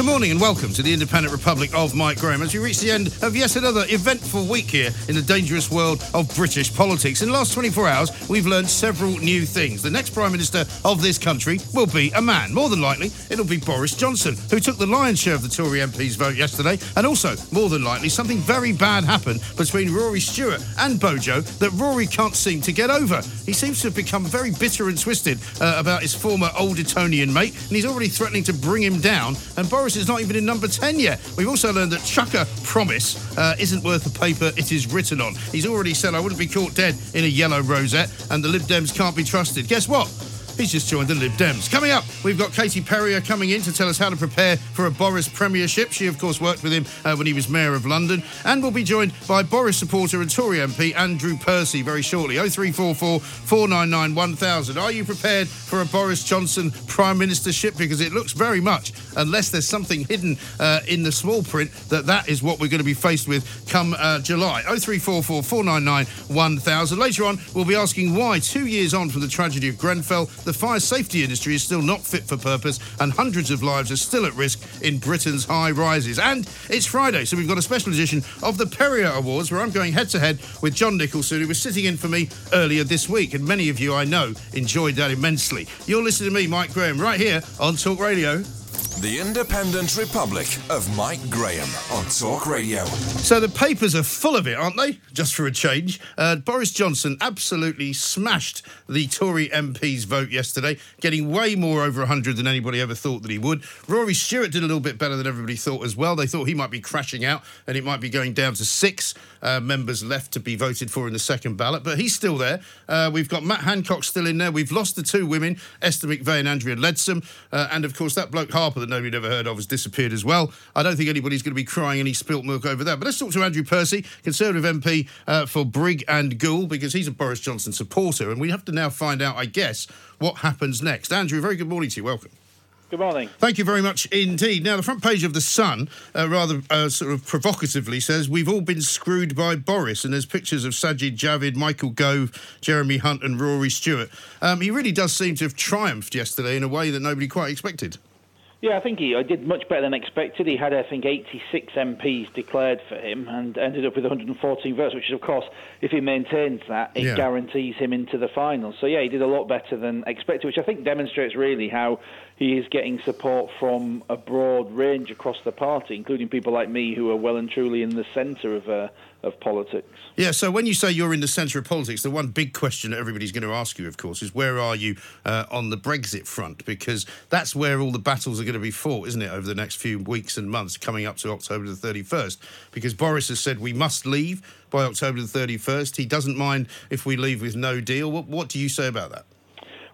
Good morning and welcome to the Independent Republic of Mike Graham as we reach the end of yet another eventful week here in the dangerous world of British politics. In the last 24 hours, we've learned several new things. The next Prime Minister of this country will be a man. More than likely, it'll be Boris Johnson, who took the lion's share of the Tory MP's vote yesterday. And also, more than likely, something very bad happened between Rory Stewart and Bojo that Rory can't seem to get over. He seems to have become very bitter and twisted uh, about his former Old Etonian mate, and he's already threatening to bring him down. And Boris is not even in number 10 yet. We've also learned that Chuka Promise uh, isn't worth the paper it is written on. He's already said, I wouldn't be caught dead in a yellow rosette, and the Lib Dems can't be trusted. Guess what? He's just joined the Lib Dems. Coming up, we've got Katie Perrior coming in to tell us how to prepare for a Boris premiership. She, of course, worked with him uh, when he was Mayor of London. And we'll be joined by Boris supporter and Tory MP Andrew Percy very shortly. 0344 499 1000. Are you prepared for a Boris Johnson Prime Ministership? Because it looks very much, unless there's something hidden uh, in the small print, that that is what we're going to be faced with come uh, July. 0344 499 1000. Later on, we'll be asking why, two years on from the tragedy of Grenfell, the fire safety industry is still not fit for purpose and hundreds of lives are still at risk in Britain's high rises. And it's Friday, so we've got a special edition of the Perrier Awards where I'm going head to head with John Nicholson, who was sitting in for me earlier this week. And many of you, I know, enjoyed that immensely. You're listening to me, Mike Graham, right here on Talk Radio. The Independent Republic of Mike Graham on Talk Radio. So the papers are full of it, aren't they? Just for a change. Uh, Boris Johnson absolutely smashed the Tory MP's vote yesterday, getting way more over 100 than anybody ever thought that he would. Rory Stewart did a little bit better than everybody thought as well. They thought he might be crashing out and it might be going down to six uh, members left to be voted for in the second ballot, but he's still there. Uh, we've got Matt Hancock still in there. We've lost the two women, Esther McVey and Andrea Leadsom. Uh, and of course, that bloke Harper that nobody'd ever heard of has disappeared as well. I don't think anybody's going to be crying any spilt milk over that. But let's talk to Andrew Percy, Conservative MP uh, for Brigg and Goole, because he's a Boris Johnson supporter. And we have to now find out, I guess, what happens next. Andrew, very good morning to you. Welcome. Good morning. Thank you very much indeed. Now, the front page of The Sun, uh, rather uh, sort of provocatively, says, We've all been screwed by Boris. And there's pictures of Sajid Javid, Michael Gove, Jeremy Hunt, and Rory Stewart. Um, he really does seem to have triumphed yesterday in a way that nobody quite expected. Yeah, I think he I did much better than expected. He had, I think, 86 MPs declared for him and ended up with 114 votes, which is, of course, if he maintains that, it Yeah. guarantees him into the final. So, yeah, he did a lot better than expected, which I think demonstrates really how he is getting support from a broad range across the party, including people like me who are well and truly in the centre of, uh, of politics. Yeah, so when you say you're in the centre of politics, the one big question that everybody's going to ask you, of course, is where are you uh, on the Brexit front? Because that's where all the battles are going to be fought, isn't it, over the next few weeks and months coming up to October the 31st? Because Boris has said we must leave by October the 31st. He doesn't mind if we leave with no deal. What, what do you say about that?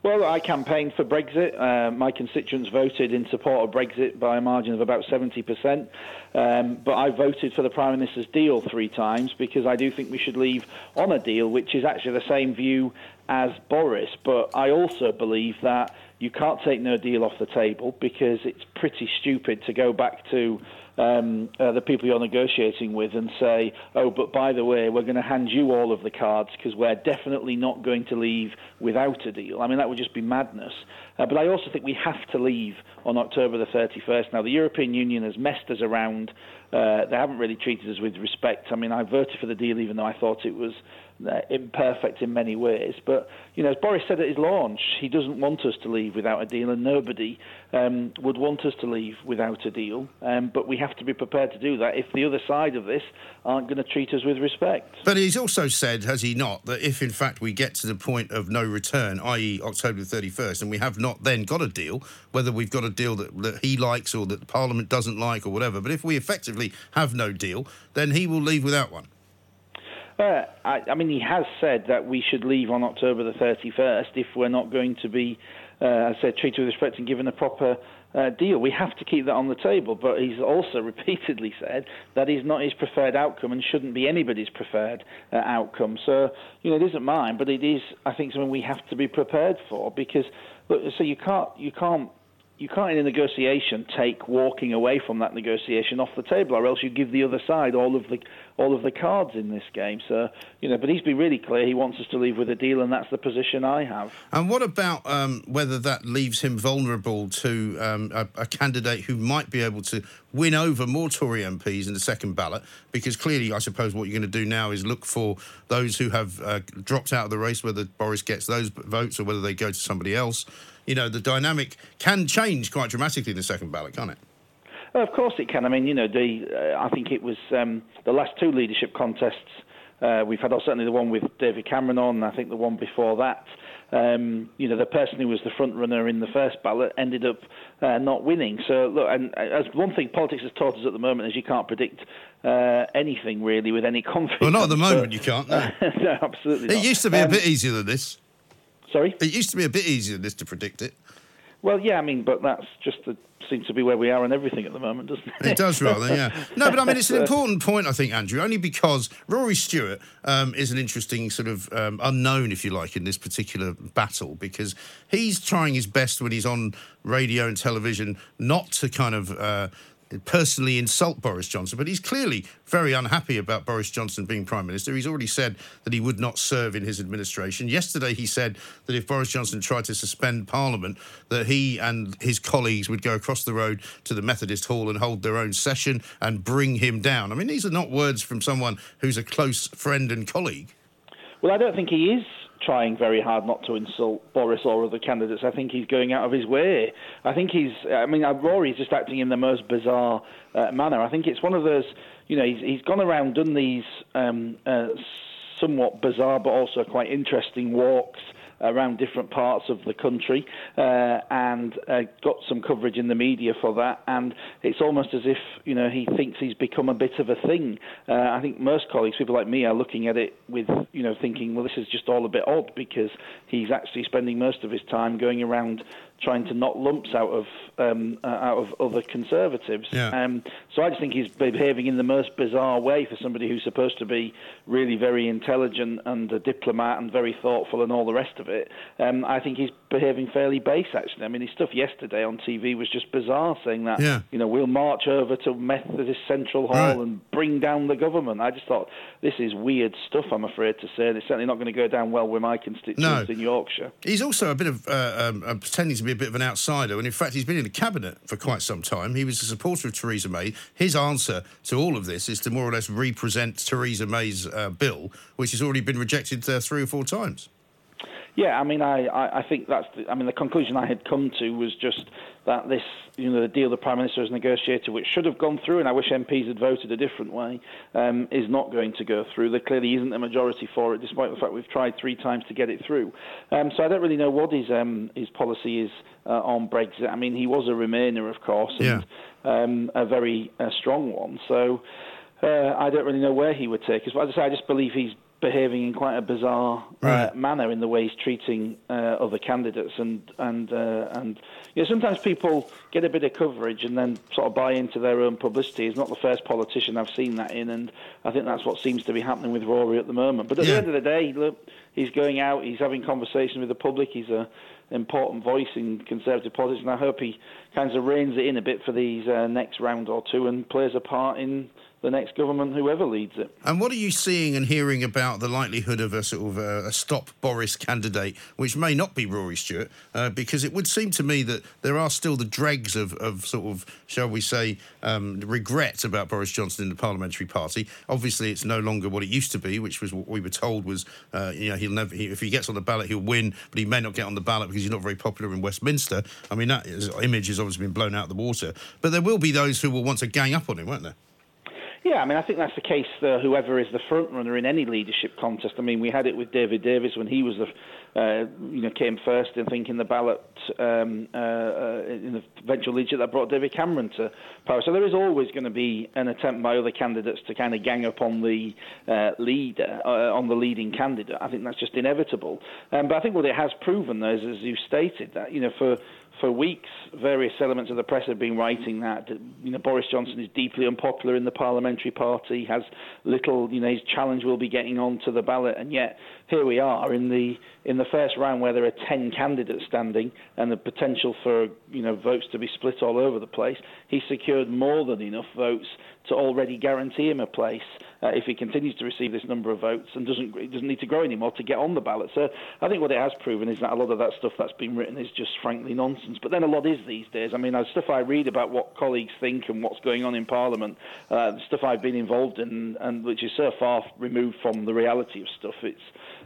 Well, I campaigned for Brexit. Uh, my constituents voted in support of Brexit by a margin of about 70%. Um, but I voted for the Prime Minister's deal three times because I do think we should leave on a deal, which is actually the same view as Boris. But I also believe that you can't take no deal off the table because it's pretty stupid to go back to um, uh, the people you're negotiating with and say, oh, but by the way, we're going to hand you all of the cards because we're definitely not going to leave without a deal. I mean, that would just be madness. Uh, but I also think we have to leave on October the 31st. Now, the European Union has messed us around. Uh, they haven't really treated us with respect. I mean, I voted for the deal even though I thought it was uh, imperfect in many ways. But you know, as Boris said at his launch, he doesn't want us to leave without a deal, and nobody um, would want us to leave without a deal. Um, but we have to be prepared to do that if the other side of this aren't going to treat us with respect. But he's also said, has he not, that if in fact we get to the point of no return, i.e., October the 31st, and we have not then got a deal, whether we've got a deal that, that he likes or that Parliament doesn't like or whatever, but if we effectively have no deal, then he will leave without one. Uh, I, I, mean, he has said that we should leave on October the 31st if we're not going to be, uh, as I said, treated with respect and given a proper uh, deal. We have to keep that on the table. But he's also repeatedly said that is not his preferred outcome and shouldn't be anybody's preferred uh, outcome. So, you know, it isn't mine, but it is, I think, something we have to be prepared for because, so you can't, you can't you can't in a negotiation take walking away from that negotiation off the table, or else you give the other side all of the all of the cards in this game. So you know, but he's been really clear. He wants us to leave with a deal, and that's the position I have. And what about um, whether that leaves him vulnerable to um, a, a, candidate who might be able to win over more Tory MPs in the second ballot? Because clearly, I suppose what you're going to do now is look for those who have uh, dropped out of the race, whether Boris gets those votes or whether they go to somebody else you know, the dynamic can change quite dramatically in the second ballot, can't it? Well, of course it can. I mean, you know, the uh, I think it was um, the last two leadership contests uh, we've had, or certainly the one with David Cameron on, and I think the one before that. Um, you know, the person who was the front runner in the first ballot ended up uh, not winning. So, look, and uh, as one thing politics has taught us at the moment is you can't predict uh, anything really with any confidence. Well, not at the moment, but, you can't. No, no absolutely. It not. used to be um, a bit easier than this. Sorry? It used to be a bit easier than this to predict it. Well, yeah, I mean, but that's just the, seems to be where we are on everything at the moment, doesn't it? It does, rather, yeah. No, but I mean, it's an important point, I think, Andrew, only because Rory Stewart um, is an interesting sort of um, unknown, if you like, in this particular battle because he's trying his best when he's on radio and television not to kind of. Uh, personally insult Boris Johnson, but he's clearly very unhappy about Boris Johnson being Prime Minister. He's already said that he would not serve in his administration. Yesterday, he said that if Boris Johnson tried to suspend Parliament, that he and his colleagues would go across the road to the Methodist Hall and hold their own session and bring him down. I mean, these are not words from someone who's a close friend and colleague. Well, I don't think he is trying very hard not to insult Boris or other candidates. I think he's going out of his way. I think he's, I mean, Rory's just acting in the most bizarre uh, manner. I think it's one of those, you know, he's, he's gone around, done these um, uh, somewhat bizarre but also quite interesting walks around different parts of the country uh, and uh, got some coverage in the media for that. And it's almost as if you know he thinks he's become a bit of a thing. Uh, I think most colleagues, people like me, are looking at it with you know thinking, well, this is just all a bit odd because he's actually spending most of his time going around trying to knock lumps out of um, uh, out of other conservatives. Yeah. Um, so I just think he's behaving in the most bizarre way for somebody who's supposed to be really very intelligent and a diplomat and very thoughtful and all the rest of it. Um, I think he's behaving fairly base actually. I mean, his stuff yesterday on TV was just bizarre, saying that yeah. you know we'll march over to Methodist Central Hall right. and bring down the government. I just thought this is weird stuff. I'm afraid to say, and it's certainly not going to go down well with my constituents no. in Yorkshire. He's also a bit of uh, um, pretending to be a bit of an outsider, and in fact, he's been in the cabinet for quite some time. He was a supporter of Theresa May. His answer to all of this is to more or less represent Theresa May's uh, bill, which has already been rejected uh, three or four times. Yeah, I mean, I, I, think that's. The, I mean, the conclusion I had come to was just that this, you know, the deal the prime minister has negotiated, which should have gone through, and I wish MPs had voted a different way, um, is not going to go through. There clearly isn't a majority for it, despite the fact we've tried three times to get it through. Um, so I don't really know what his um, his policy is uh, on Brexit. I mean, he was a Remainer, of course, and yeah. um, a very uh, strong one. So uh, I don't really know where he would take us. But as I say, I just believe he's behaving in quite a bizarre uh, manner in the way he's treating uh, other candidates, and and uh, and you know, sometimes people get a bit of coverage and then sort of buy into their own publicity. He's not the first politician I've seen that in, and I think that's what seems to be happening with Rory at the moment. But at Yeah. the end of the day, look, he's going out, he's having conversations with the public, he's a important voice in Conservative politics, and I hope he kind of reins it in a bit for these uh, next round or two and plays a part in the next government, whoever leads it. And what are you seeing and hearing about the likelihood of a sort of a, a stop Boris candidate, which may not be Rory Stewart, uh, because it would seem to me that there are still the dregs of, of sort of, shall we say, um, regret about Boris Johnson in the Parliamentary Party. Obviously, it's no longer what it used to be, which was what we were told was, uh, you know, he'll never, he, if he gets on the ballot, he'll win, but he may not get on the ballot because he's not very popular in Westminster. I mean, that is, image has obviously been blown out of the water. But there will be those who will want to gang up on him, won't there? Yeah, I mean, I think that's the case. Uh, whoever is the front runner in any leadership contest. I mean, we had it with David Davis when he was the, uh, you know, came first. In the ballot um, uh, uh, in the eventual leadership that brought David Cameron to power. So there is always going to be an attempt by other candidates to kind of gang up on the uh, leader, uh, on the leading candidate. I think that's just inevitable. Um, but I think what it has proven, though, is as you stated, that you know for for weeks, various elements of the press have been writing that you know Boris Johnson is deeply unpopular in the parliamentary party, has little, you know, his challenge will be getting onto the ballot, and yet here we are in the in the first round where there are ten candidates standing and the potential for you know votes to be split all over the place. He secured more than enough votes to already guarantee him a place uh, if he continues to receive this number of votes and doesn't doesn't need to grow anymore to get on the ballot. So I think what it has proven is that a lot of that stuff that's been written is just frankly nonsense. But then a lot is these days. I mean, the stuff I read about what colleagues think and what's going on in Parliament, uh, the stuff I've been involved in, and which is so far removed from the reality of stuff. It's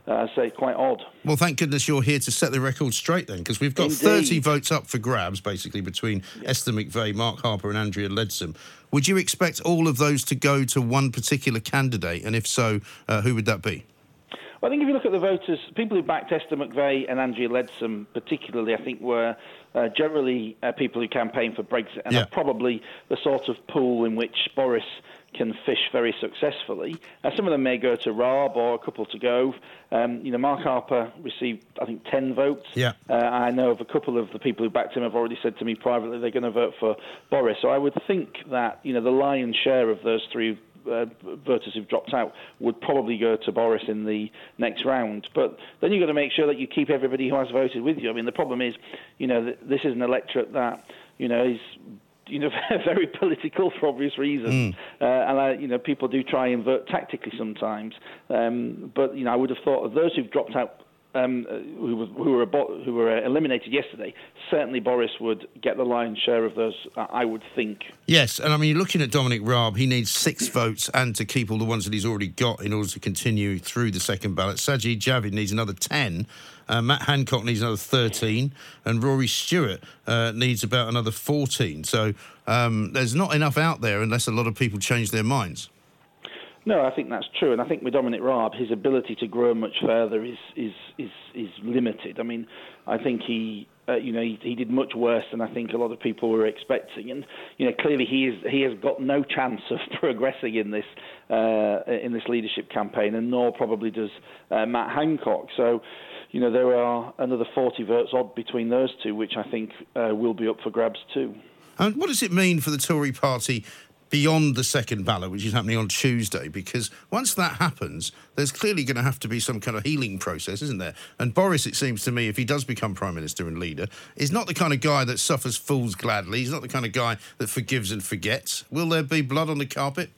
uh, I say quite odd. Well, thank goodness you're here to set the record straight then, because we've got Indeed. 30 votes up for grabs, basically, between Esther McVey, Mark Harper, and Andrea Leadsom. Would you expect all of those to go to one particular candidate? And if so, uh, who would that be? Well, I think if you look at the voters, people who backed Esther McVey and Andrea Leadsom, particularly, I think were uh, generally uh, people who campaigned for Brexit, and Yeah. are probably the sort of pool in which Boris can fish very successfully. Uh, some of them may go to Raab or a couple to Gove. Um, you know, Mark Harper received, I think, 10 votes. Yeah. Uh, I know of a couple of the people who backed him have already said to me privately they're going to vote for Boris. So I would think that, you know, the lion's share of those three uh, voters who've dropped out would probably go to Boris in the next round. But then you've got to make sure that you keep everybody who has voted with you. I mean, the problem is, you know, th- this is an electorate that, you know, is you know, very political for obvious reasons, uh, and I, you know, people do try and vote tactically sometimes. Um, but you know, I would have thought of those who've dropped out, um, uh, who, were- who were abo- who were uh, eliminated yesterday. Certainly, Boris would get the lion's share of those. I I would think. Yes, and I mean, looking at Dominic Raab, he needs six votes and to keep all the ones that he's already got in order to continue through the second ballot. Sajid Javid needs another 10. Uh, Matt Hancock needs another 13. And Rory Stewart uh, needs about another 14. So um, there's not enough out there unless a lot of people change their minds. No, I think that's true, and I think with Dominic Raab, his ability to grow much further is is is, is limited. I mean, I think he. Uh, you know, he, he did much worse than I think a lot of people were expecting, and you know, clearly he is he has got no chance of progressing in this uh, in this leadership campaign, and nor probably does uh, Matt Hancock. So, you know, there are another 40 votes odd between those two, which I think uh, will be up for grabs too. And what does it mean for the Tory party beyond the second ballot, which is happening on Tuesday? Because once that happens, there's clearly going to have to be some kind of healing process, isn't there? And Boris, it seems to me, if he does become Prime Minister and leader, is not the kind of guy that suffers fools gladly. He's not the kind of guy that forgives and forgets. Will there be blood on the carpet?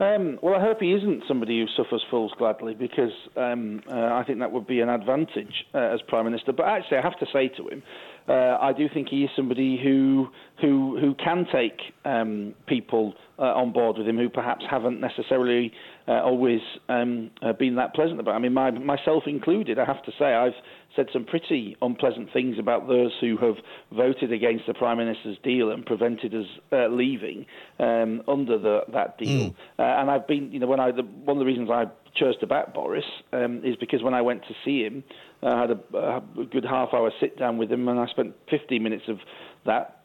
Um, well, I hope he isn't somebody who suffers fools gladly because um, uh, I think that would be an advantage uh, as Prime Minister. But actually, I have to say to him, uh, I do think he is somebody who who who can take um, people uh, on board with him who perhaps haven't necessarily uh, always um, uh, been that pleasant about. it. I mean, my, myself included. I have to say, I've said some pretty unpleasant things about those who have voted against the Prime Minister's deal and prevented us uh, leaving um, under the, that deal. Uh, and I've been, you know, when I the, one of the reasons I chose to back Boris um, is because when I went to see him, I had a, a good half hour sit down with him, and I spent 15 minutes of that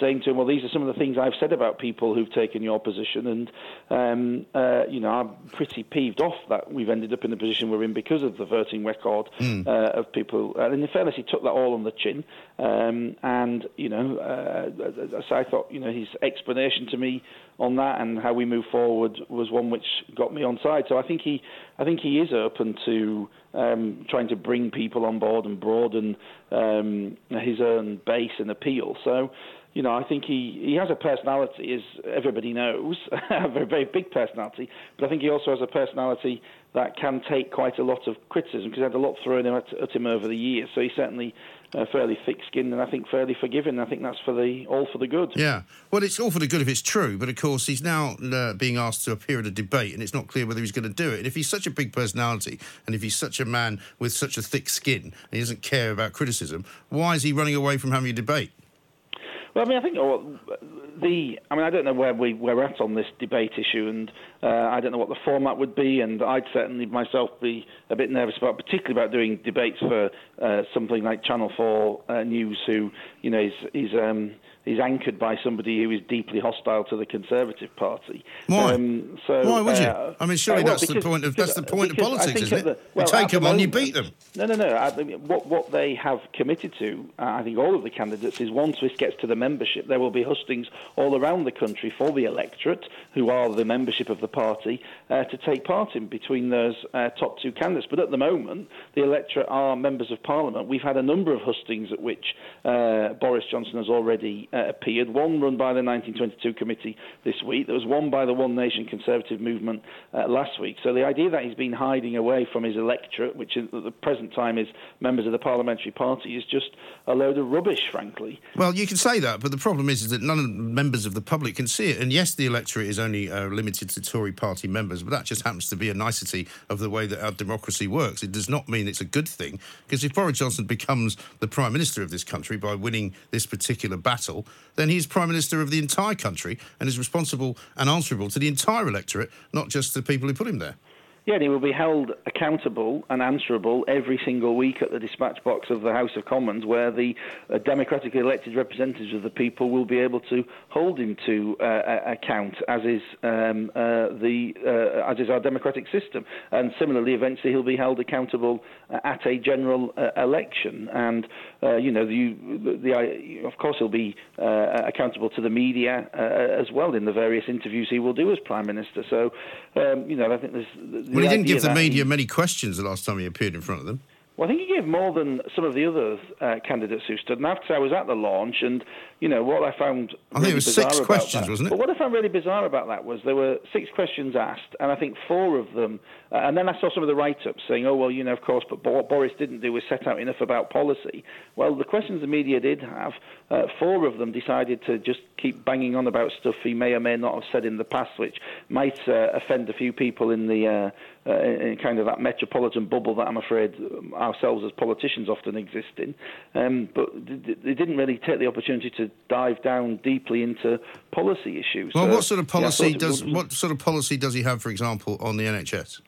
saying to him, "Well, these are some of the things I've said about people who've taken your position, and um, uh, you know, I'm pretty peeved off that we've ended up in the position we're in because of the voting record mm. uh, of people." And in fairness, he took that all on the chin, um, and you know, uh, so I thought, you know, his explanation to me on that and how we move forward was one which got me on side. So I think he, I think he is open to um, trying to bring people on board and broaden um, his own base and appeal. So you know, I think he, he has a personality, as everybody knows, a very, very big personality, but I think he also has a personality that can take quite a lot of criticism because he had a lot thrown at, at him over the years. So he's certainly uh, fairly thick-skinned and I think fairly forgiving. I think that's for the all for the good. Yeah, well, it's all for the good if it's true, but of course he's now uh, being asked to appear at a debate, and it's not clear whether he's going to do it. And if he's such a big personality, and if he's such a man with such a thick skin, and he doesn't care about criticism, why is he running away from having a debate? Well, I mean, I think oh, the. I mean, I don't know where we, we're at on this debate issue, and uh, I don't know what the format would be, and I'd certainly myself be a bit nervous about, particularly about doing debates for uh, something like Channel Four uh, News, who you know is is. Um, is anchored by somebody who is deeply hostile to the Conservative Party. Why? Um, so, Why would you? Uh, I mean, surely uh, well, that's because, the point of that's the point of politics, isn't it? The, well, you take them on, you beat them. No, no, no. I what what they have committed to, uh, I think all of the candidates is once this gets to the membership, there will be hustings all around the country for the electorate, who are the membership of the party, uh, to take part in between those uh, top two candidates. But at the moment, the electorate are members of Parliament. We've had a number of hustings at which uh, Boris Johnson has already uh, appeared. One run by the 1922 committee this week. There was one by the One Nation Conservative movement uh, last week. So the idea that he's been hiding away from his electorate, which at the present time is members of the parliamentary party, is just a load of rubbish, frankly. Well, you can say that, but the problem is, is that none of the members of the public can see it. And yes, the electorate is only uh, limited to Tory party members, but that just happens to be a nicety of the way that our democracy works. It does not mean it's a good thing, because if Boris Johnson becomes the prime minister of this country by winning this particular battle, then he's Prime Minister of the entire country and is responsible and answerable to the entire electorate, not just the people who put him there. Yeah, and he will be held accountable and answerable every single week at the dispatch box of the House of Commons, where the uh, democratically elected representatives of the people will be able to hold him to uh, account, as is um, uh, the uh, as is our democratic system. And similarly, eventually, he'll be held accountable uh, at a general uh, election. And you know, the, the, of course, he'll be accountable to the media as well in the various interviews he will do as prime minister. So, um, you know, I think there's well, he didn't give the media he, many questions the last time he appeared in front of them. Well, I think he gave more than some of the other uh, candidates who stood. And after I was at the launch, and you know what I found. I really think it was six questions, that, wasn't it? But what I found really bizarre about that was there were six questions asked, and I think four of them. Uh, and then I saw some of the write-ups saying, "Oh well, you know, of course, but what Boris didn't do was set out enough about policy." Well, the questions the media did have, uh, four of them decided to just keep banging on about stuff he may or may not have said in the past, which might uh, offend a few people in the uh, uh, in kind of that metropolitan bubble that I'm afraid ourselves as politicians often exist in. Um, but they didn't really take the opportunity to dive down deeply into policy issues. Well, what sort of policy yeah, does what sort of policy does he have, for example, on the NHS?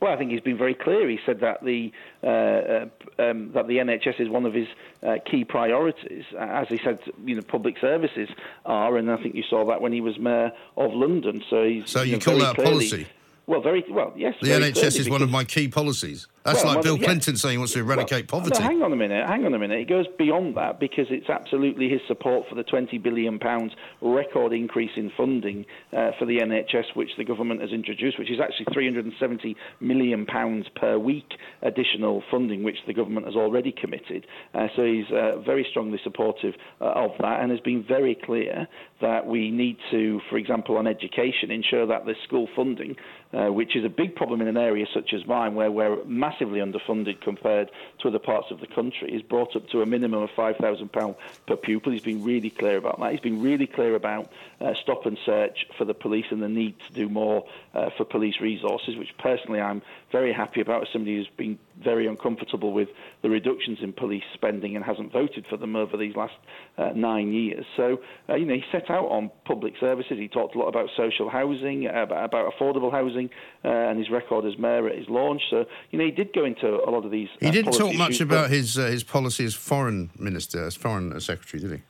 Well, I think he's been very clear. He said that the uh, uh, um, that the NHS is one of his uh, key priorities, as he said. You know, public services are, and I think you saw that when he was mayor of London. So he's so you, you know, call that clearly, policy? Well, very well, yes. The NHS is one of my key policies. That's well, like Bill yeah. Clinton saying he wants to eradicate well, poverty. No, hang on a minute. Hang on a minute. It goes beyond that because it's absolutely his support for the 20 billion pounds record increase in funding uh, for the NHS, which the government has introduced, which is actually 370 million pounds per week additional funding, which the government has already committed. Uh, so he's uh, very strongly supportive uh, of that, and has been very clear that we need to, for example, on education, ensure that the school funding, uh, which is a big problem in an area such as mine, where we're massively massively underfunded compared to other parts of the country. He's brought up to a minimum of £5,000 per pupil. He's been really clear about that. He's been really clear about uh, stop and search for the police and the need to do more uh, for police resources, which personally I'm very happy about as somebody who's been very uncomfortable with the reductions in police spending and hasn't voted for them over these last uh, nine years. So, uh, you know, he set out on public services. He talked a lot about social housing, about, about affordable housing, uh, and his record as mayor at his launch. So, you know, he did go into a lot of these. He uh, didn't talk much issues, about his uh, his policy as foreign minister, as foreign secretary, did he?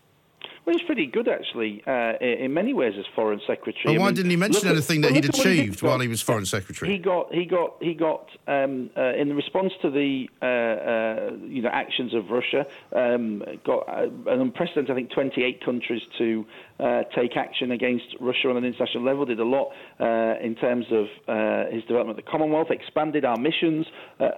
Well, he's pretty good actually uh, in many ways as foreign secretary. But why I mean, didn't he mention anything that he'd achieved he while he was foreign secretary? He got he got he got um, uh, in response to the uh, uh you know actions of Russia, um, got uh, an unprecedented I think 28 countries to uh, take action against Russia on an international level. Did a lot in terms of his development of the Commonwealth, expanded our missions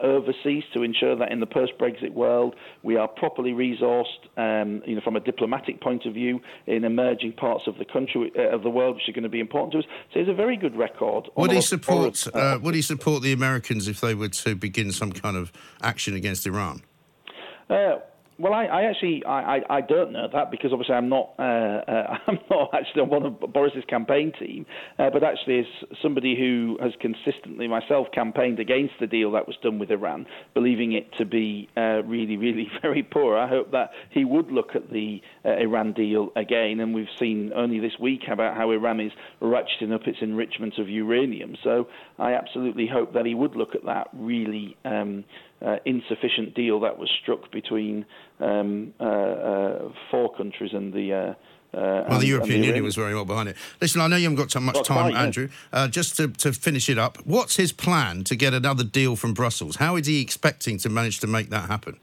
overseas to ensure that in the post-Brexit world we are properly resourced, um, you know, from a diplomatic point of view in emerging parts of the country uh, of the world, which are going to be important to us. So it's a very good record. Would he support? Uh, would he support the Americans if they were to begin some kind of action against Iran? Well, I, I actually I, I, don't know that because obviously I'm not uh, uh, I'm not actually on one of Boris's campaign team, uh, but actually as somebody who has consistently myself campaigned against the deal that was done with Iran, believing it to be uh, really really very poor. I hope that he would look at the uh, Iran deal again, and we've seen only this week about how Iran is ratcheting up its enrichment of uranium. So I absolutely hope that he would look at that really. Um, uh, insufficient deal that was struck between um, uh, uh, four countries and the. Uh, uh, well, the European the Union was very well behind it. Listen, I know you haven't got so much well, time, quite, Andrew. Yeah. just to, to finish it up, what's his plan to get another deal from Brussels? How is he expecting to manage to make that happen?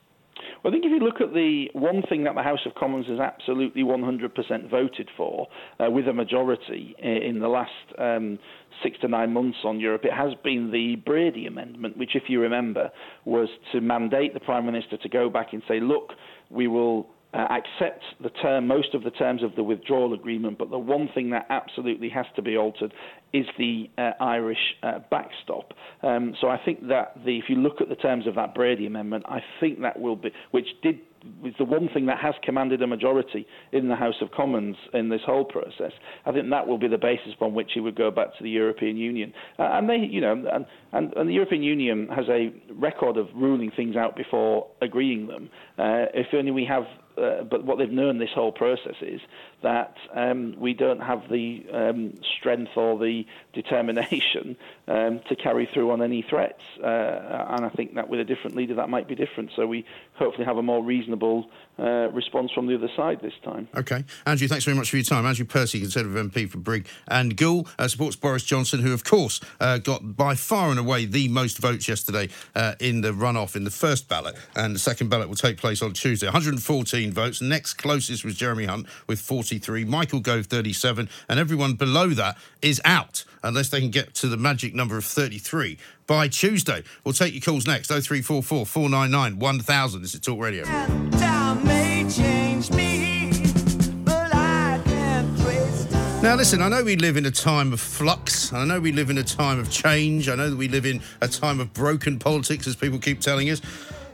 Well, I think if you look at the one thing that the House of Commons has absolutely 100% voted for uh, with a majority in the last um, six to nine months on Europe, it has been the Brady Amendment, which, if you remember, was to mandate the Prime Minister to go back and say, look, we will uh, accept the term, most of the terms of the withdrawal agreement, but the one thing that absolutely has to be altered is the uh, Irish uh, backstop. Um, so I think that the, if you look at the terms of that Brady Amendment, I think that will be, which did is the one thing that has commanded a majority in the House of Commons in this whole process. I think that will be the basis upon which he would go back to the European Union. Uh, and they, you know, and, and, and, the European Union has a record of ruling things out before agreeing them. Uh, if only we have uh, but what they've known this whole process is that um, we don't have the um, strength or the determination um, to carry through on any threats. Uh, and I think that with a different leader, that might be different. So we hopefully have a more reasonable uh, response from the other side this time. Okay. Andrew, thanks very much for your time. Andrew Percy, Conservative MP for Brigg and Goole, uh, supports Boris Johnson, who, of course, uh, got by far and away the most votes yesterday uh, in the runoff in the first ballot. And the second ballot will take place on Tuesday. 114 votes. Next closest was Jeremy Hunt with 43, Michael Gove 37, and everyone below that is out unless they can get to the magic number of 33 by Tuesday. We'll take your calls next 0344 499 1000. This is Talk Radio. Now, listen, I know we live in a time of flux. I know we live in a time of change. I know that we live in a time of broken politics, as people keep telling us.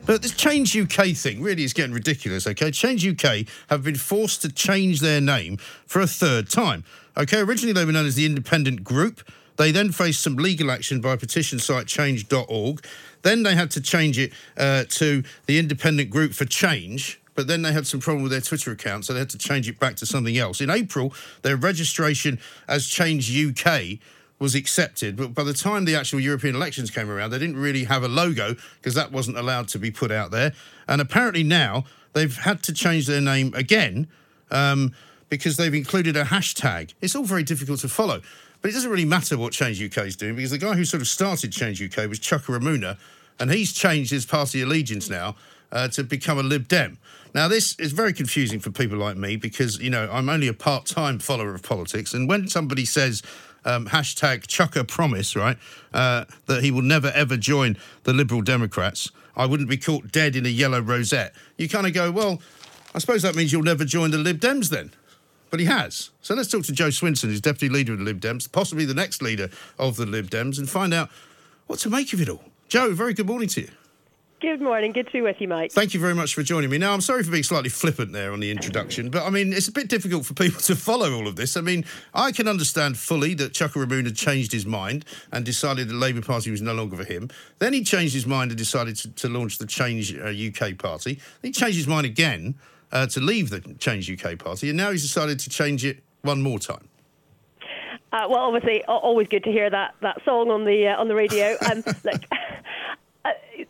But this Change UK thing really is getting ridiculous, okay? Change UK have been forced to change their name for a third time. Okay, originally they were known as the Independent Group. They then faced some legal action by petition site change.org. Then they had to change it uh, to the Independent Group for Change. But then they had some problem with their Twitter account, so they had to change it back to something else. In April, their registration as Change UK was accepted, but by the time the actual European elections came around, they didn't really have a logo because that wasn't allowed to be put out there. And apparently now they've had to change their name again um, because they've included a hashtag. It's all very difficult to follow, but it doesn't really matter what Change UK is doing because the guy who sort of started Change UK was Chuka Umunna, and he's changed his party allegiance now uh, to become a Lib Dem. Now, this is very confusing for people like me because, you know, I'm only a part time follower of politics. And when somebody says um, hashtag Chuka promise, right, uh, that he will never ever join the Liberal Democrats. I wouldn't be caught dead in a yellow rosette. You kind of go, well, I suppose that means you'll never join the Lib Dems then. But he has. So let's talk to Jo Swinson, who's deputy leader of the Lib Dems, possibly the next leader of the Lib Dems, and find out what to make of it all. Joe, very good morning to you. Good morning. Good to be with you, Mike. Thank you very much for joining me. Now, I'm sorry for being slightly flippant there on the introduction, but I mean, it's a bit difficult for people to follow all of this. I mean, I can understand fully that Umunna had changed his mind and decided the Labour Party was no longer for him. Then he changed his mind and decided to, to launch the Change uh, UK Party. Then he changed his mind again uh, to leave the Change UK Party, and now he's decided to change it one more time. Uh, well, obviously, always good to hear that, that song on the uh, on the radio. Um, look,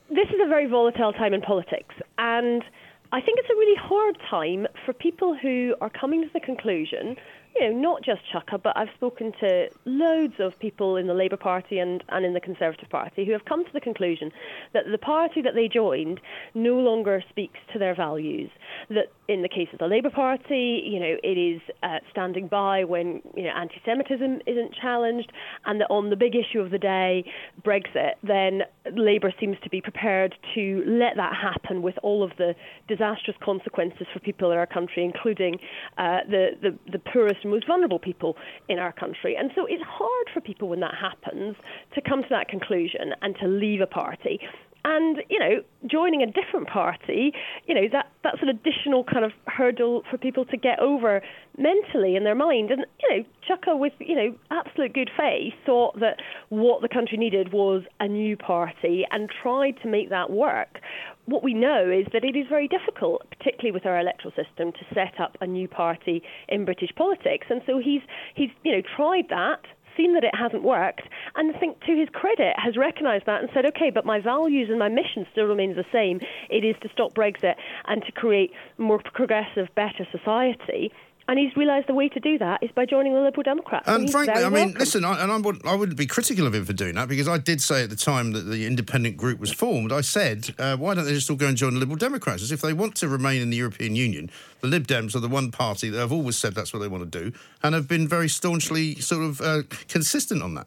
this is a very volatile time in politics, and I think it's a really hard time for people who are coming to the conclusion you know, not just Chuka, but I've spoken to loads of people in the Labour Party and, and in the Conservative Party who have come to the conclusion that the party that they joined no longer speaks to their values. That in the case of the Labour Party, you know, it is uh, standing by when you know anti-Semitism isn't challenged, and that on the big issue of the day, Brexit, then Labour seems to be prepared to let that happen with all of the disastrous consequences for people in our country, including uh, the, the the poorest and most vulnerable people in our country. And so it's hard for people when that happens to come to that conclusion and to leave a party. And you know, joining a different party, you know, that that's an additional kind of hurdle for people to get over mentally in their mind. And you know, Chuka, with you know absolute good faith, thought that what the country needed was a new party and tried to make that work. What we know is that it is very difficult, particularly with our electoral system, to set up a new party in British politics. And so he's he's you know tried that seen that it hasn't worked, and I think to his credit has recognised that and said, okay, but my values and my mission still remains the same. It is to stop Brexit and to create more progressive, better society. And he's realised the way to do that is by joining the Liberal Democrats. And, and frankly, I mean, welcome. listen, I, and I, would, I wouldn't be critical of him for doing that because I did say at the time that the independent group was formed, I said, uh, why don't they just all go and join the Liberal Democrats? As if they want to remain in the European Union, the Lib Dems are the one party that have always said that's what they want to do and have been very staunchly sort of uh, consistent on that.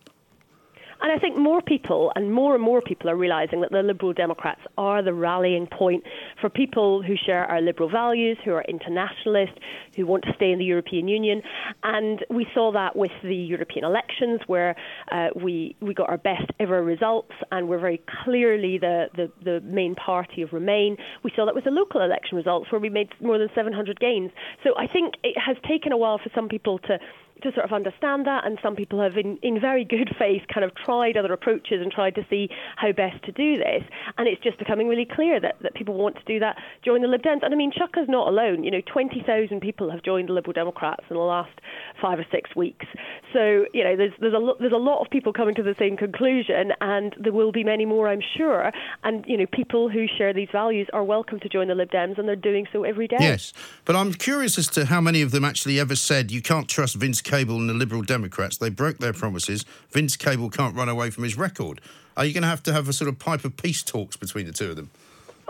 And I think more people and more and more people are realising that the Liberal Democrats are the rallying point for people who share our liberal values, who are internationalist, who want to stay in the European Union. And we saw that with the European elections, where uh, we, we got our best ever results and we're very clearly the, the, the main party of Remain. We saw that with the local election results, where we made more than 700 gains. So I think it has taken a while for some people to to sort of understand that, and some people have, in, in very good faith, kind of tried other approaches and tried to see how best to do this. And it's just becoming really clear that, that people want to do that, join the Lib Dems. And I mean, Chuka's not alone. You know, 20,000 people have joined the Liberal Democrats in the last five or six weeks. So, you know, there's, there's, a, lo- there's a lot of people coming to the same conclusion, and there will be many more, I'm sure. And, you know, people who share these values are welcome to join the Lib Dems, and they're doing so every day. Yes, but I'm curious as to how many of them actually ever said you can't trust Vince Cable and the Liberal Democrats. They broke their promises. Vince Cable can't run away from his record. Are you going to have to have a sort of pipe of peace talks between the two of them?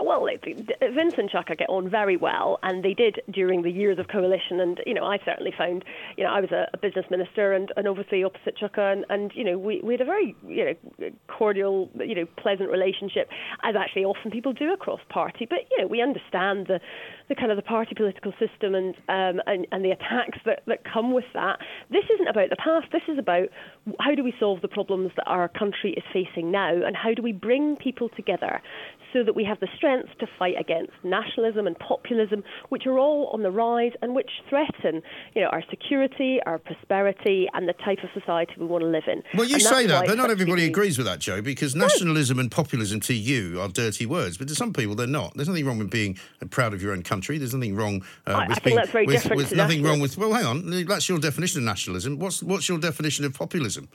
Well, Vince and Chuka get on very well, and they did during the years of coalition. And you know, I certainly found, you know, I was a, a business minister, and, and obviously opposite Chuka, and, and you know, we, we had a very you know cordial, you know, pleasant relationship, as actually often people do across party. But you know, we understand the the kind of the party political system and um, and, and the attacks that, that come with that. This isn't about the past. This is about how do we solve the problems that our country is facing now, and how do we bring people together so that we have the strength to fight against nationalism and populism, which are all on the rise and which threaten, you know, our security, our prosperity, and the type of society we want to live in. Well, you And say that, but not everybody agrees with that, Jo, because nationalism and populism to you are dirty words, but to some people they're not. There's nothing wrong with being proud of your own country. There's nothing wrong uh, I- I with think being that's very with, different with nothing wrong with. Well, hang on, that's your definition of nationalism. What's what's your definition of populism?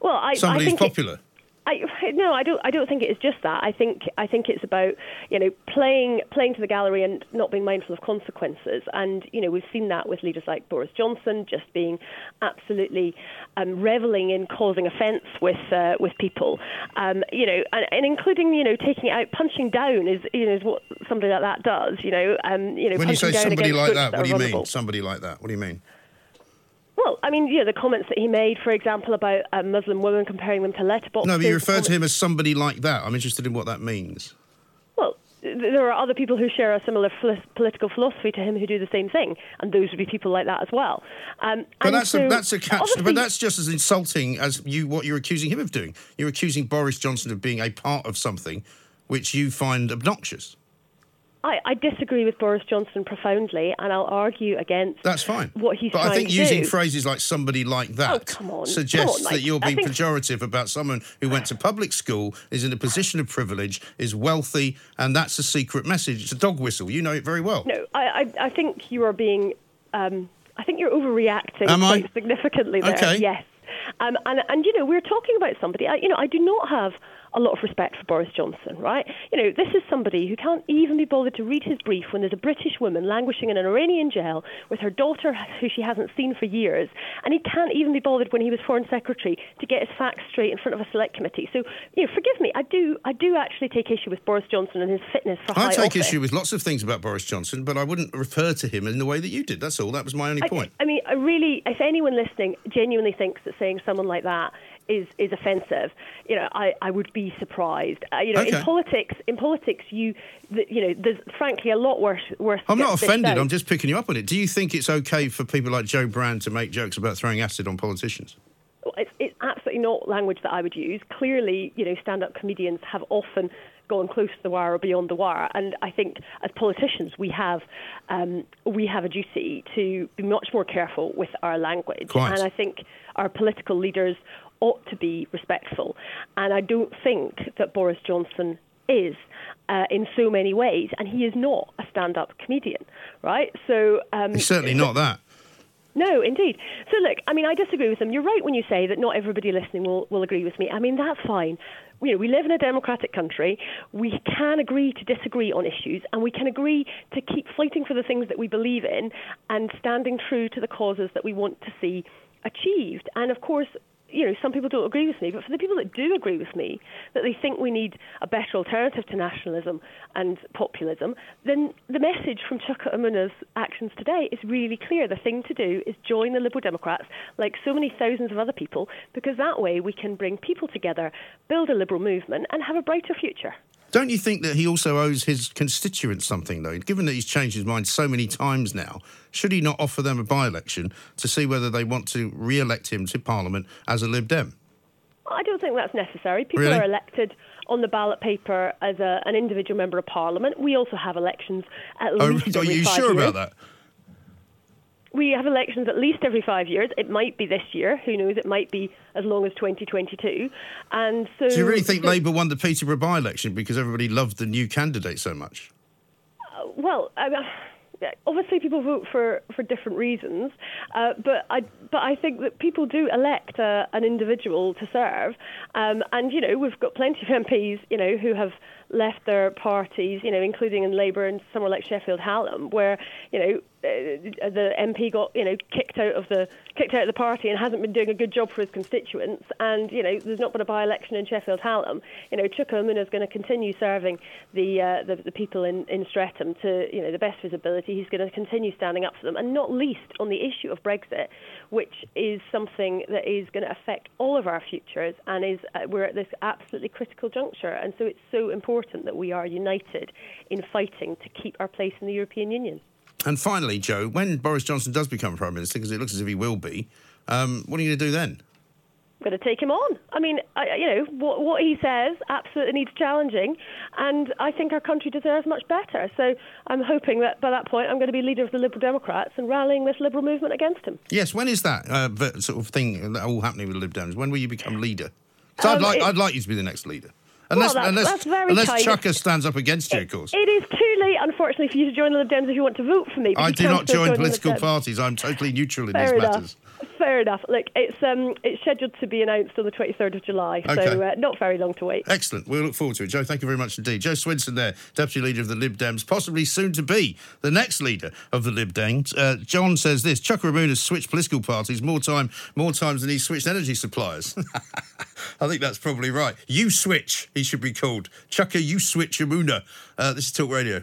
Well, I, Somebody I who's think it- popular. I, no, I don't. I don't think it is just that. I think I think it's about you know playing playing to the gallery and not being mindful of consequences. And you know we've seen that with leaders like Boris Johnson just being absolutely um, reveling in causing offence with uh, with people. Um, you know, and, and including you know taking out, punching down is you know is what somebody like that does. You know, um, you know. When you say somebody like that, what do you mean? Somebody like that, what do you mean? Well, I mean, you know, the comments that he made, for example, about uh, Muslim women comparing them to letterboxes. No, but you refer to him as somebody like that. I'm interested in what that means. Well, there are other people who share a similar phil- political philosophy to him who do the same thing, and those would be people like that as well. Um, But and that's so a that's a catch. But that's just as insulting as you what you're accusing him of doing. You're accusing Boris Johnson of being a part of something which you find obnoxious. I, I disagree with Boris Johnson profoundly, and I'll argue against That's fine. what he's but I think using do. phrases like somebody like that Oh, come on. suggests Come on, that you're being think- pejorative about someone who went to public school, is in a position of privilege, is wealthy, and that's a secret message. It's a dog whistle. You know it very well. No, I, I, I think you are being. Um, I think you're overreacting Am I? significantly there. Okay. Yes. Um, and, and, you know, we're talking about somebody, I, you know, I do not have a lot of respect for Boris Johnson, right? You know, this is somebody who can't even be bothered to read his brief when there's a British woman languishing in an Iranian jail with her daughter who she hasn't seen for years, and he can't even be bothered when he was foreign secretary to get his facts straight in front of a select committee. So, you know, forgive me, I do, I do actually take issue with Boris Johnson and his fitness for I high I take office. issue with lots of things about Boris Johnson, but I wouldn't refer to him in the way that you did. That's all. That was my only I, point. I mean, I really, if anyone listening genuinely thinks that saying someone like that is is offensive, you know, I, I would be surprised. Uh, you know, Okay. in politics, in politics, you, the, you know, there's frankly a lot worse. worse I'm not offended. out. I'm just picking you up on it. Do you think it's okay for people like Jo Brand to make jokes about throwing acid on politicians? it's, it's absolutely not language that I would use. Clearly, you know, stand-up comedians have often gone close to the wire or beyond the wire, and I think as politicians we have um, we have a duty to be much more careful with our language, Quite. and I think our political leaders ought to be respectful, and I don't think that Boris Johnson is uh, in so many ways, and he is not a stand-up comedian, right? So um, He's certainly not that. no, indeed. So, look, I mean, I disagree with them. You're right when you say that not everybody listening will, will agree with me. I mean, that's fine. You know, we live in a democratic country. We can agree to disagree on issues, and we can agree to keep fighting for the things that we believe in and standing true to the causes that we want to see achieved. And of course, you know, some people don't agree with me, but for the people that do agree with me, that they think we need a better alternative to nationalism and populism, then the message from Chuka Umunna's actions today is really clear. The thing to do is join the Liberal Democrats, like so many thousands of other people, because that way we can bring people together, build a liberal movement, and have a brighter future. Don't you think that he also owes his constituents something, though? Given that he's changed his mind so many times now, should he not offer them a by election to see whether they want to re elect him to Parliament as a Lib Dem? I don't think that's necessary. People Really? are elected on the ballot paper as a, an individual member of parliament. We also have elections at Oh, least are you sure years. about that? We have elections at least every five years. It might be this year. Who knows? It might be as long as 2022. And so, Do you really think so- Labour won the Peterborough by election because everybody loved the new candidate so much? Well, I mean, obviously people vote for, for different reasons, uh, but I but I think that people do elect uh, an individual to serve, um, and you know we've got plenty of MPs you know who have left their parties, you know, including in Labour and somewhere like Sheffield Hallam, where you know uh, the MP got you know kicked out of the kicked out of the party and hasn't been doing a good job for his constituents, and you know there's not been a by-election in Sheffield Hallam. You know, Chuka Umunna is going to continue serving the, uh, the the people in in Streatham to you know the best visibility. He's going to continue standing up for them, and not least on the issue of Brexit, which is something that is going to affect all of our futures, and is uh, we're at this absolutely critical juncture, and so it's so important that we are united in fighting to keep our place in the European Union. And finally, Jo, when Boris Johnson does become Prime Minister, because it looks as if he will be, um, what are you going to do then? I'm going to take him on. I mean, I, you know, what, what he says absolutely needs challenging, and I think our country deserves much better. So I'm hoping that by that point I'm going to be leader of the Liberal Democrats and rallying this Liberal movement against him. Yes, when is that uh, sort of thing all happening with the Lib Dems? When will you become leader? 'Cause I'd Um, like it- I'd like you to be the next leader, unless that's- unless that's very unless kind. Chuka stands up against you, of course. It is too late, unfortunately, for you to join the Lib Dems if you want to vote for me. I do not join political parties. I'm totally neutral in Fair these enough. matters. Fair enough. Look, it's um, it's scheduled to be announced on the 23rd of July, so uh, not very long to wait. Excellent. We'll look forward to it. Jo, thank you very much indeed. Jo Swinson there, Deputy Leader of the Lib Dems, possibly soon to be the next leader of the Lib Dems. Uh, John says this, Chuka Umunna has switched political parties more time, more times than he's switched energy suppliers. I think that's probably right. You switch, he should be called. Chuka, you switch Amuna. Uh, this is Talk Radio.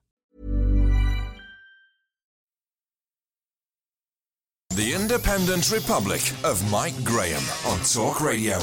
The Independent Republic of Mike Graham on Talk Radio.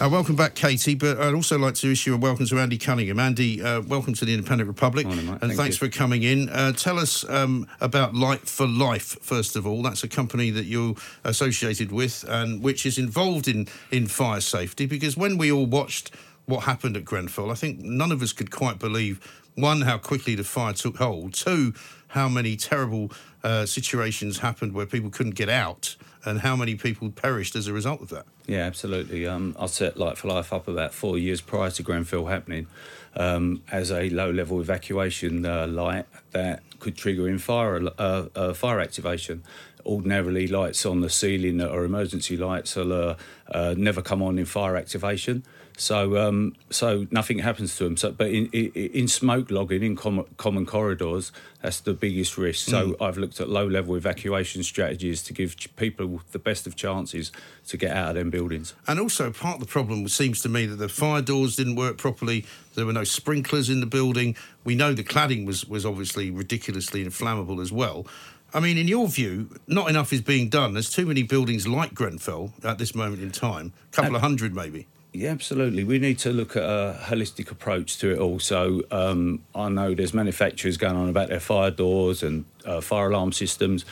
Uh, welcome back, Katie. But I'd also like to issue a welcome to Andy Cunningham. Andy, uh, welcome to the Independent Republic, Morning, Mike. and Thank thanks you. for coming in. Uh, tell us um, about Light for Life first of all. That's a company that you're associated with, and which is involved in in fire safety. Because when we all watched what happened at Grenfell, I think none of us could quite believe one how quickly the fire took hold, two how many terrible uh, situations happened where people couldn't get out, and how many people perished as a result of that. Yeah, absolutely. Um, I set Light for Life up about four years prior to Grenfell happening um, as a low-level evacuation uh, light that could trigger in fire uh, uh, fire activation. Ordinarily, lights on the ceiling that are emergency lights will uh, uh, never come on in fire activation. So, um, so nothing happens to them. So, but in, in, in smoke logging in common, common corridors, that's the biggest risk. So, I've looked at low-level evacuation strategies to give ch- people the best of chances to get out of them buildings. And also, part of the problem seems to me that the fire doors didn't work properly. There were no sprinklers in the building. We know the cladding was, was obviously ridiculously inflammable as well. I mean, in your view, not enough is being done. There's too many buildings like Grenfell at this moment in time, a couple of hundred maybe. Yeah, absolutely. We need to look at a holistic approach to it all. So um, I know there's manufacturers going on about their fire doors and uh, fire alarm systems,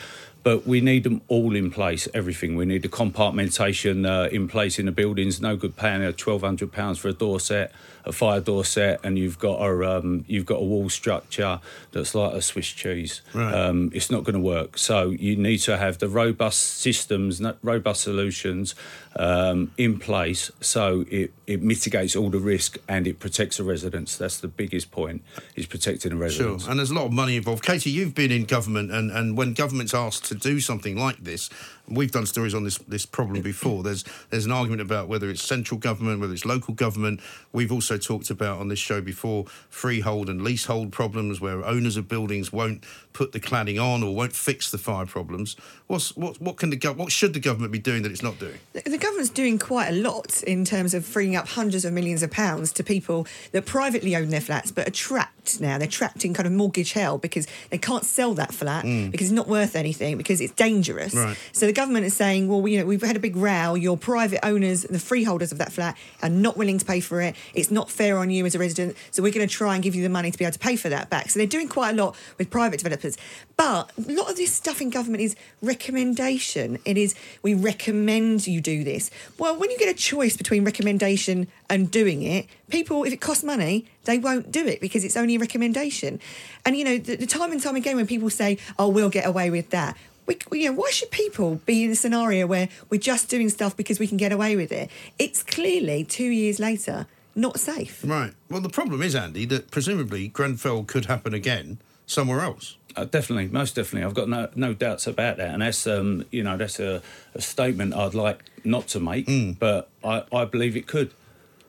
but we need them all in place. Everything. We need the compartmentation uh, in place in the buildings. No good paying a twelve hundred pounds for a door set, a fire door set, and you've got a um, you've got a wall structure that's like a Swiss cheese. Right. Um, it's not going to work. So you need to have the robust systems, robust solutions um, in place, so it, it mitigates all the risk and it protects the residents. That's the biggest point: is protecting the residents. Sure. And there's a lot of money involved. Katie, you've been in government, and, and when government's asked to do something like this, we've done stories on this, this problem mm. before. There's there's an argument about whether it's central government, whether it's local government. We've also talked about on this show before freehold and leasehold problems where owners of buildings won't put the cladding on or won't fix the fire problems. What's what what can the gov- what should the government be doing that it's not doing? The the government's doing quite a lot in terms of freeing up hundreds of millions of pounds to people that privately own their flats but are trapped now. They're trapped in kind of mortgage hell because they can't sell that flat mm. because it's not worth anything because it's dangerous. Right. So the government is saying, well, you know, we've had a big row. Your private owners, the freeholders of that flat, are not willing to pay for it. It's not fair on you as a resident. So we're going to try and give you the money to be able to pay for that back. So they're doing quite a lot with private developers. But a lot of this stuff in government is recommendation. It is we recommend you do this. Well, when you get a choice between recommendation and doing it, people, if it costs money, they won't do it because it's only a recommendation. And you know, the, the time and time again when people say, "Oh, we'll get away with that," we, we- you know, why should people be in a scenario where we're just doing stuff because we can get away with it? It's clearly two years later not safe. Right. Well, the problem is, Andy, that presumably Grenfell could happen again somewhere else. Uh, definitely, most definitely. I've got no no doubts about that, and that's um, you know that's a, a statement I'd like not to make, but I, I believe it could.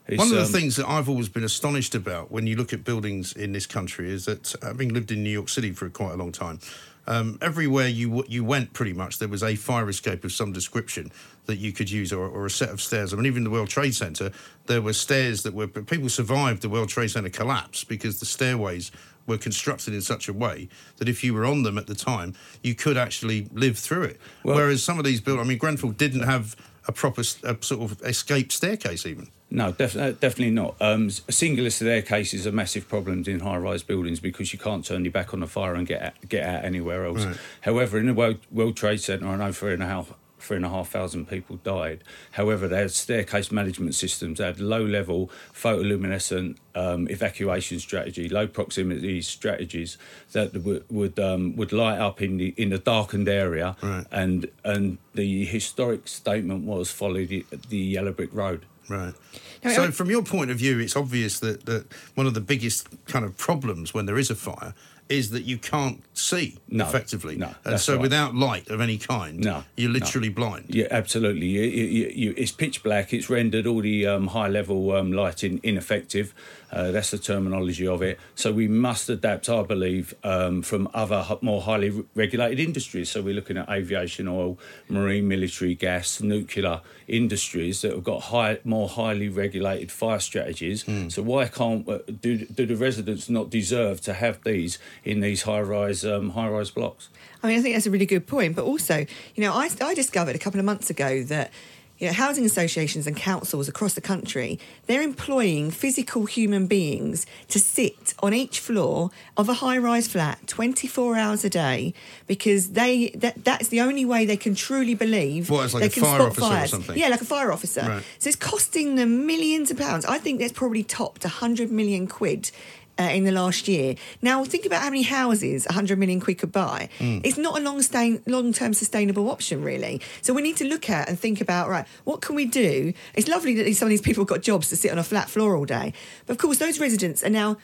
It's, One of the um, things that I've always been astonished about when you look at buildings in this country is that, having lived in New York City for quite a long time, um, everywhere you you went, pretty much there was a fire escape of some description that you could use, or, or a set of stairs. I mean, even the World Trade Center, there were stairs that were. People survived the World Trade Center collapse because the stairways were constructed in such a way that if you were on them at the time, you could actually live through it. Well- Whereas some of these buildings, I mean, Grenfell didn't have a proper a sort of escape staircase even. No, def- uh, definitely not. Um, singular staircases are massive problems in high-rise buildings because you can't turn your back on the fire and get out, get out anywhere else. Right. However, in the World, World Trade Center, I know for a, how, three and a half thousand people died. However, they had staircase management systems, they had low level photoluminescent um, evacuation strategy, low proximity strategies that would would, um, would light up in the in the darkened area, Right. and and the historic statement was follow the, the yellow brick road. Right. No, so, I- from your point of view, it's obvious that, that one of the biggest kind of problems when there is a fire is that you can't see No, effectively. no, and so, right. without light of any kind, No, you're no. literally blind. Yeah, absolutely. You, you, you, it's pitch black. It's rendered all the um, high level um, lighting ineffective. Uh, that's the terminology of it. So we must adapt, I believe, um, from other more highly regulated industries. So we're looking at aviation, oil, marine, military, gas, nuclear industries that have got high, more highly regulated fire strategies. Hmm. So why can't uh, do, do the residents not deserve to have these in these high rise um, high rise blocks? I mean, I think that's a really good point. But also, you know, I, I discovered a couple of months ago that, you know, housing associations and councils across the country, they're employing physical human beings to sit on each floor of a high-rise flat 24 hours a day because they that, that's the only way they can truly believe What, like they a can fire spot fires. something? Yeah, like a fire officer. Right. So it's costing them millions of pounds. I think that's probably topped 100 million quid. Uh, in the last year. Now, think about how many houses 100 million quid could buy. Mm. It's not a long stain, long-term sustainable option, really. So we need to look at and think about, right, what can we do? It's lovely that some of these people have got jobs to sit on a flat floor all day. But of course, those residents are now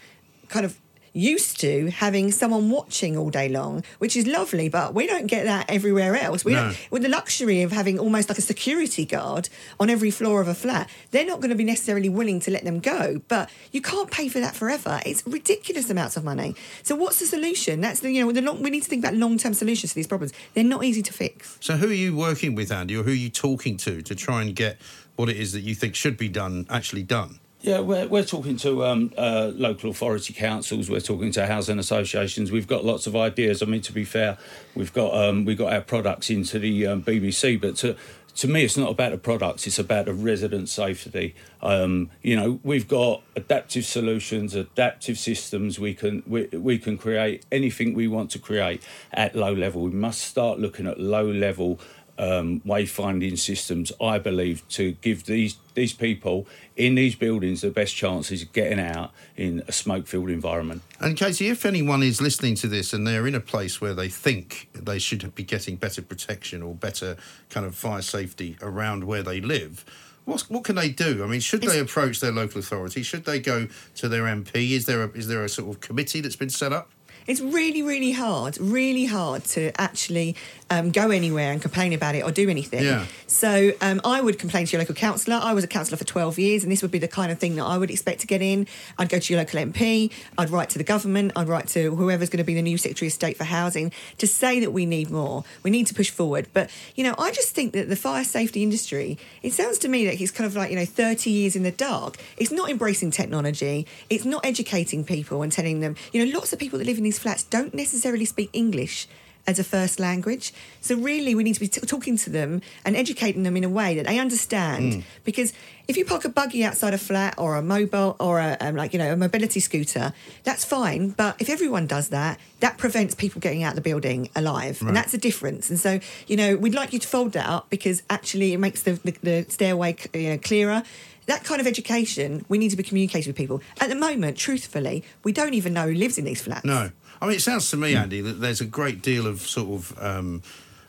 kind of used to having someone watching all day long, which is lovely, but we don't get that everywhere else. We No. don't, with the luxury of having almost like a security guard on every floor of a flat, they're not going to be necessarily willing to let them go. But you can't pay for that forever. It's ridiculous amounts of money. So what's the solution? That's the you know the long, we need to think about long term solutions to these problems. They're not easy to fix. So, who are you working with, Andy, or who are you talking to to try and get what it is that you think should be done actually done? Yeah, we're, we're talking to um, uh, local authority councils. We're talking to housing associations. We've got lots of ideas. I mean, to be fair, we've got um, we got our products into the um, BBC, but to to me, it's not about the products. It's about the resident safety. Um, you know, we've got adaptive solutions, adaptive systems. We can we, we can create anything we want to create at low level. We must start looking at low level um, wayfinding systems, I believe, to give these these people in these buildings the best chance is getting out in a smoke-filled environment. And Casey, if anyone is listening to this and they're in a place where they think they should be getting better protection or better kind of fire safety around where they live, what what can they do? I mean, should they approach their local authority? Should they go to their MP? Is there a, is there a sort of committee that's been set up? It's really, really hard, really hard to actually um, go anywhere and complain about it or do anything. Yeah. So um, I would complain to your local councillor. I was a councillor for 12 years, and this would be the kind of thing that I would expect to get in. I'd go to your local MP, I'd write to the government, I'd write to whoever's going to be the new Secretary of State for Housing to say that we need more. We need to push forward. But, you know, I just think that the fire safety industry, it sounds to me like it's kind of like, you know, 30 years in the dark. It's not embracing technology, it's not educating people and telling them, you know, lots of people that live in these flats don't necessarily speak English as a first language. So really, we need to be t- talking to them and educating them in a way that they understand. Mm. Because if you park a buggy outside a flat or a mobile or a um, like you know a mobility scooter, that's fine. But if everyone does that, that prevents people getting out of the building alive, Right. and that's the difference. And so you know we'd like you to fold that up because actually it makes the the, the stairway you know, clearer. That kind of education we need to be communicating with people. At the moment, truthfully, we don't even know who lives in these flats. No. I mean, it sounds to me, Andy, that there's a great deal of sort of um,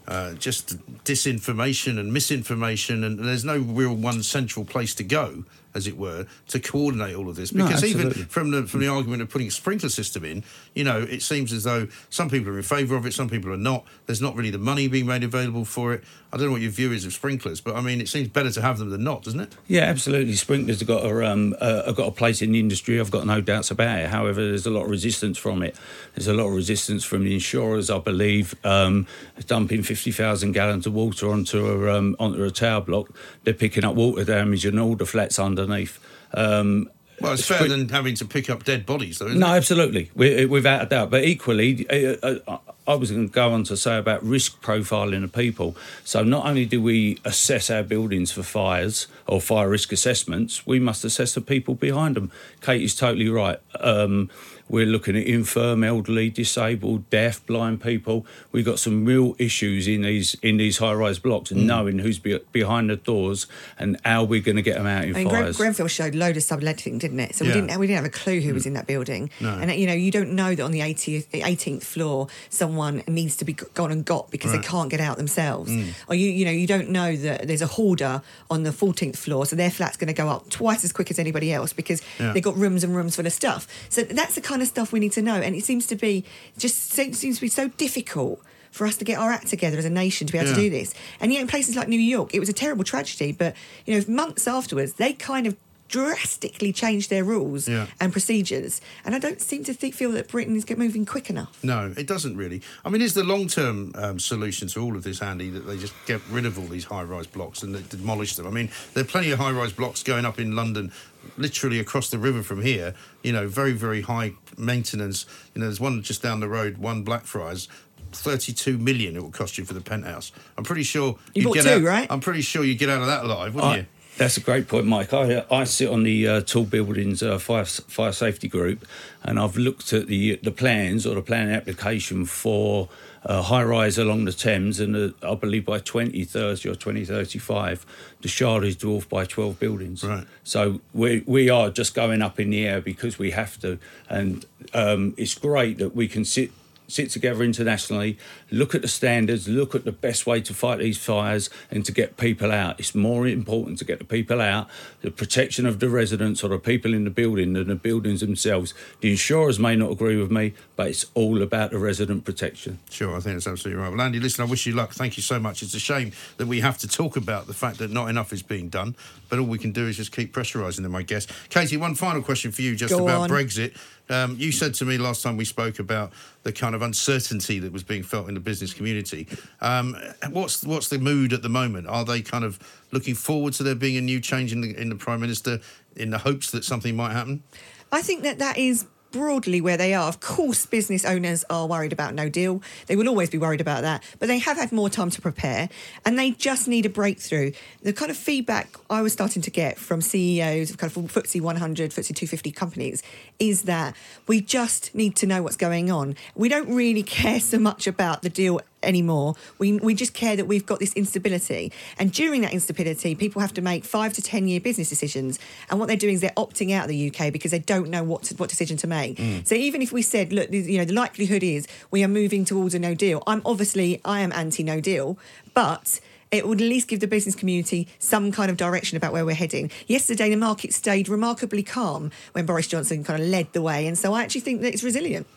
uh, just disinformation and misinformation, and there's no real one central place to go, as it were, to coordinate all of this. No, Because even from the from the argument of putting a sprinkler system in, you know, it seems as though some people are in favour of it, some people are not. There's not really the money being made available for it. I don't know what your view is of sprinklers, but I mean, it seems better to have them than not, doesn't it? Yeah, absolutely. Sprinklers have got a um, uh, have got a place in the industry. I've got no doubts about it. However, there's a lot of resistance from it. There's a lot of resistance from the insurers, I believe, um, dumping fifty thousand gallons of water onto a um, onto a tower block. They're picking up water damage and all the flats underneath. Um, Well, it's better than having to pick up dead bodies, though, isn't no, it? absolutely, without a doubt. But equally, uh, uh, I was going to go on to say about risk profiling of people. So not only do we assess our buildings for fires or fire risk assessments, we must assess the people behind them. Kate is totally right. Um, We're looking at infirm, elderly, disabled, deaf, blind people. We've got some real issues in these in these high-rise blocks, and Mm. knowing who's be, behind the doors and how we're going to get them out in I mean, Gren- fires. Grenfell showed load of subletting, didn't it? So Yeah. we didn't we didn't have a clue who was in that building. No. And you know, you don't know that on the 80th, 18th floor someone needs to be gone and got because Right. they can't get out themselves. Mm. Or you you know, you don't know that there's a hoarder on the 14th floor, so their flat's going to go up twice as quick as anybody else because Yeah. they've got rooms and rooms full of stuff. So that's the kind of stuff we need to know, and it seems to be just seems seems to be so difficult. For us to get our act together as a nation to be able Yeah. to do this, and yet in places like New York, it was a terrible tragedy. But you know, months afterwards, they kind of drastically changed their rules Yeah. and procedures. And I don't seem to think, feel that Britain is get moving quick enough. No, it doesn't really. I mean, is the long term um, solution to all of this, Andy, that they just get rid of all these high rise blocks and they demolish them? I mean, there are plenty of high rise blocks going up in London, literally across the river from here, you know, very, very high maintenance. You know, there's one just down the road, one Blackfriars. 32 million it will cost you for the penthouse. I'm pretty sure You bought get two, out, right? I'm pretty sure you get out of that alive, wouldn't I- you? That's a great point, Mike. I, I sit on the uh, Tall Buildings uh, fire, fire Safety Group, and I've looked at the the plans or the planning application for uh, high rise along the Thames, and uh, I believe by 2030 or 2035, the Shard is dwarfed by 12 buildings. Right. So we we are just going up in the air because we have to, and um, it's great that we can sit sit together internationally, look at the standards, look at the best way to fight these fires and to get people out. It's more important to get the people out, the protection of the residents or the people in the building than the buildings themselves. The insurers may not agree with me, but it's all about the resident protection. Sure, I think that's absolutely right. Well, Andy, listen, I wish you luck. Thank you so much. It's a shame that we have to talk about the fact that not enough is being done, but all we can do is just keep pressurising them, I guess. Katie, one final question for you just Go about on. Brexit. Um, you said to me last time we spoke about the kind of uncertainty that was being felt in the business community. Um, what's what's the mood at the moment? Are they kind of looking forward to there being a new change in the in the prime minister in the hopes that something might happen? I think that that is broadly where they are. Of course, business owners are worried about no deal. They will always be worried about that, but they have had more time to prepare and they just need a breakthrough. The kind of feedback I was starting to get from CEOs of kind of FTSE 100, FTSE 250 companies is that we just need to know what's going on. We don't really care so much about the deal anymore. We, we just care that we've got this instability. And during that instability, people have to make five to 10 year business decisions. And what they're doing is they're opting out of the UK because they don't know what, to, what decision to make. Mm. So even if we said, look, you know, the likelihood is we are moving towards a no deal, I'm obviously, I am anti no deal, but it would at least give the business community some kind of direction about where we're heading. Yesterday, the market stayed remarkably calm when Boris Johnson kind of led the way. And so I actually think that it's resilient.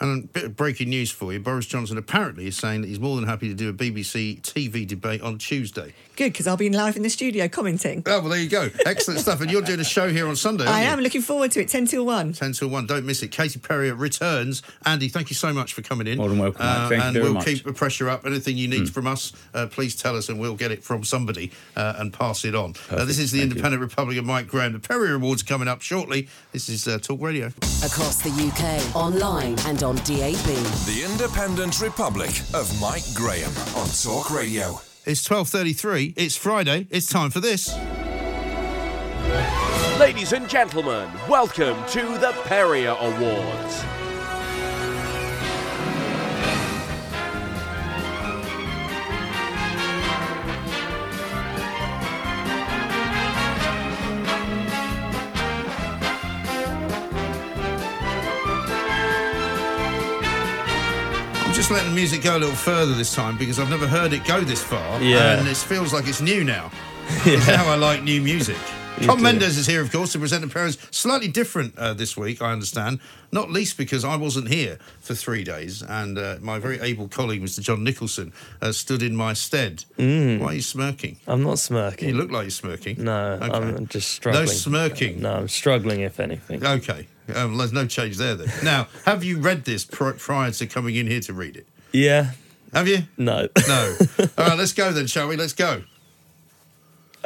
And a bit of breaking news for you Boris Johnson apparently is saying that he's more than happy to do a BBC TV debate on Tuesday. Good, because I'll be live in the studio commenting. Oh, well, there you go. Excellent stuff. And you're doing a show here on Sunday, aren't I you? am looking forward to it. 10 till 1. 10 till 1. Don't miss it. Katie Perrior returns. Andy, thank you so much for coming in. More than welcome, mate. Thank you and very we'll much. keep the pressure up. Anything you need Mm. from us, uh, please tell us and we'll get it from somebody uh, and pass it on. Uh, this is the Thank you. Independent Republic of Mike Graham. The Perry Awards coming up shortly. This is uh, Talk Radio. Across the UK, online and on DAB. The Independent Republic of Mike Graham on Talk Radio. It's 12.33. It's Friday. It's time for this. Ladies and gentlemen, welcome to the Perrier Awards. Just letting the music go a little further this time because I've never heard it go this far. Yeah. And it feels like it's new now. It's how I like new music. You Tom do. Mendes is here, of course, to present the parents. Slightly different uh, this week, I understand. Not least because I wasn't here for three days, and uh, my very able colleague, Mr. John Nicholson, uh, stood in my stead. Mm. Why are you smirking? I'm not smirking. You look like you're smirking. No, Okay. I'm just struggling. No smirking. No, I'm struggling, if anything. Okay. Um, there's no change there then. Now, have you read this pr- prior to coming in here to read it? Yeah. Have you? No. No. All right, let's go then, shall we? Let's go.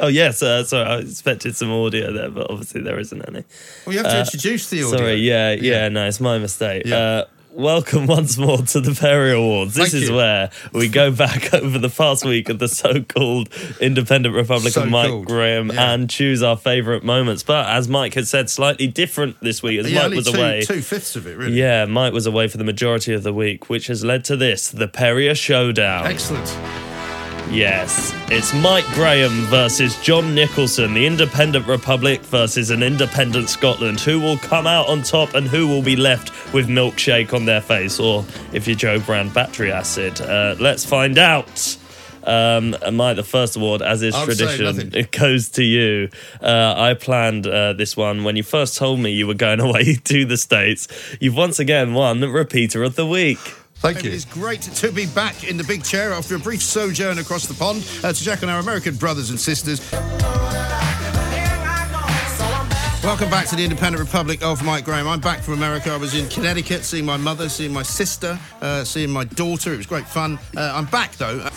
Oh yes, uh, sorry. I expected some audio there, but obviously there isn't any. Well, you have to Uh, introduce the audio. Sorry, yeah, yeah, no, it's my mistake. Yeah. Uh, welcome once more to the Perry Awards. This Thank is you. where we go back over the past week of the so-called Independent Republic So of Mike called. Graham Yeah. and choose our favourite moments. But as Mike had said, slightly different this week as Yeah, Mike was two, away. two fifths of it, really. Yeah, Mike was away for the majority of the week, which has led to this: the Perrier Showdown. Excellent. Yes, it's Mike Graham versus John Nicholson, the Independent Republic versus an Independent Scotland. Who will come out on top and who will be left with milkshake on their face, or if you're Jo Brand, battery acid? Uh, let's find out. Um, and Mike, the first award, as is say tradition, it goes to you. Uh, I planned uh, this one when you first told me you were going away to the States. You've once again won Repeater of the Week. Thank you. It's great to be back in the big chair after a brief sojourn across the pond uh, to Jack and our American brothers and sisters. Welcome back to the Independent Republic of Mike Graham. I'm back from America. I was in Connecticut seeing my mother, seeing my sister, uh, seeing my daughter. It was great fun. Uh, I'm back though.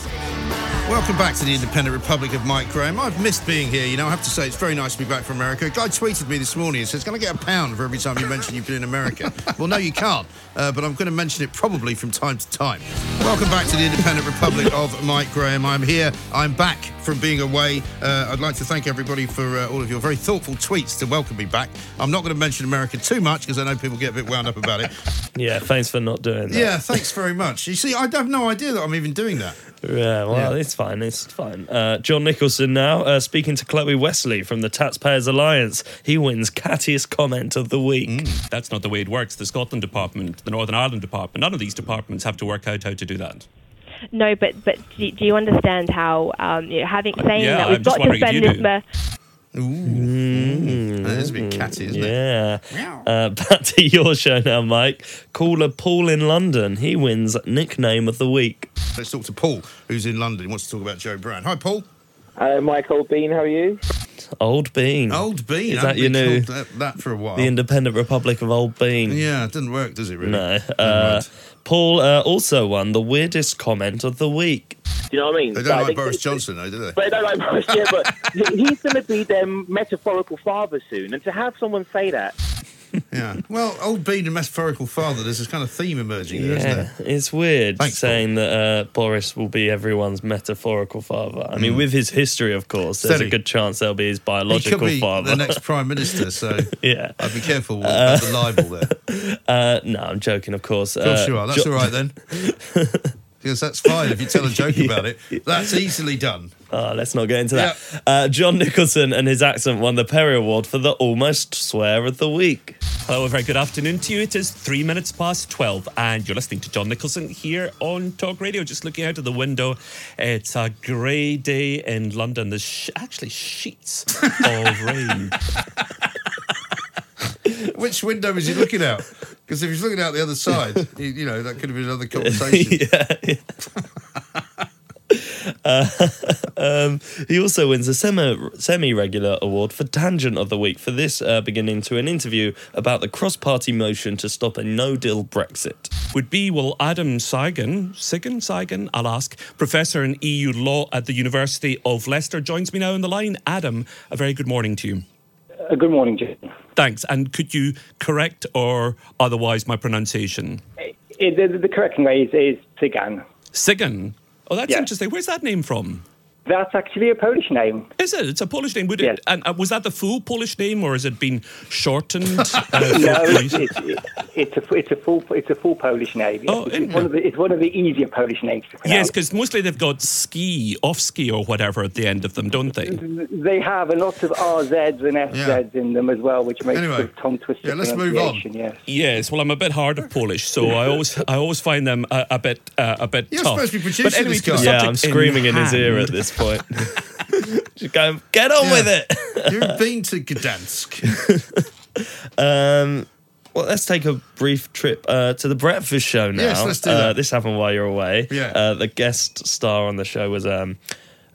Welcome back to the Independent Republic of Mike Graham. I've missed being here. You know, I have to say it's very nice to be back from America. A guy tweeted me this morning and says, "Can I get a pound for every time you mention you've been in America?" well, no, you can't. Uh, but I'm going to mention it probably from time to time. Welcome back to the Independent Republic of Mike Graham. I'm here. I'm back from being away. Uh, I'd like to thank everybody for uh, all of your very thoughtful tweets to welcome me back. I'm not going to mention America too much because I know people get a bit wound up about it. Yeah, thanks for not doing that. Yeah, thanks very much. You see, I have no idea that I'm even doing that. Yeah, well, Yeah. it's fine. It's fine. Uh, John Nicholson now uh, speaking to Chloe Westley from the Taxpayers Alliance. He wins cattiest comment of the week. Mm. That's not the way it works. The Scotland Department, the Northern Ireland Department, none of these departments have to work out how to do that. No, but but do, do you understand how um, you know, having saying yeah, that we've I'm got to spend this do. Mer- Mm. That is a bit catty, isn't it? yeah. Uh, back to your show now, Mike. Caller Paul in London. He wins nickname of the week. Let's talk to Paul, who's in London. He wants to talk about Joe Brown. Hi, Paul. Hello, Michael Bean. How are you? Old Bean. Old Bean. Is I that haven't your been new? That, that for a while. The Independent Republic of Old Bean. yeah, it doesn't work, does it? Really? No. Uh, Paul uh, also won the weirdest comment of the week. Do you know what I mean? They But don't I like think- Boris Johnson, though, do they? But they don't like Boris, yeah, but he's going to be their metaphorical father soon. And to have someone say that, Yeah. Well, old Bean and metaphorical father. There's this kind of theme emerging there, Yeah, not there? it's weird Thanks, saying that uh, Boris will be everyone's metaphorical father. I mean, Mm. with his history, of course, there's Steady. a good chance they'll be his biological be father. the next prime minister, so yeah. I'd be careful about the libel there. Uh, no, I'm joking, of course. Of course Uh, you are. That's Jo- all right then. Because that's fine if you tell a joke about it. That's easily done. Oh, let's not get into that. Uh, John Nicholson and his accent won the Perry Award for the almost swear of the week. Hello, a very good afternoon to you. It is three minutes past 12, and you're listening to John Nicholson here on Talk Radio. Just looking out of the window, it's a grey day in London. There's sh- actually sheets of rain. Which window is he looking out? Because if he's looking out the other side, you, you know, that could have been another conversation. Uh, um, he also wins a semi semi regular award for Tangent of the Week for this uh, beginning to an interview about the cross party motion to stop a no deal Brexit. Would be, well, Adam Seigan, Sigan, Seigan, I'll ask, professor in EU law at the University of Leicester, joins me now on the line. Adam, a very good morning to you. Uh, good morning, Jim. Thanks. And could you correct or otherwise my pronunciation? It, the, the correct way is, is Sigan. Sigan. Oh, that's Yeah. interesting. Where's that name from? That's actually a Polish name. Is it? It's a Polish name. Would it? And uh, was that the full Polish name, or has it been shortened? uh, no, it's, it's, it's a it's a full it's a full Polish name. Oh, it's, isn't one of the, it's one of the easier Polish names to pronounce. Yes, because mostly they've got ski, off ski, or whatever at the end of them, don't they? They have a lot of RZs and FZs in them as well, which makes Anyway. the tongue twisted Yeah, let's move on. Yes. Yes, well, I'm a bit hard of Polish, so I always, I always find them a, a bit, uh, a bit You're tough. supposed to be But producing anyway, this guy. Yeah, I'm screaming in, his ear at this point. Just going, get on with it. You've been to Gdansk. Um, well, let's take a brief trip uh, to the breakfast show now. Yes, let's do Uh, this happened while you're away. Yeah. Uh, the guest star on the show was um,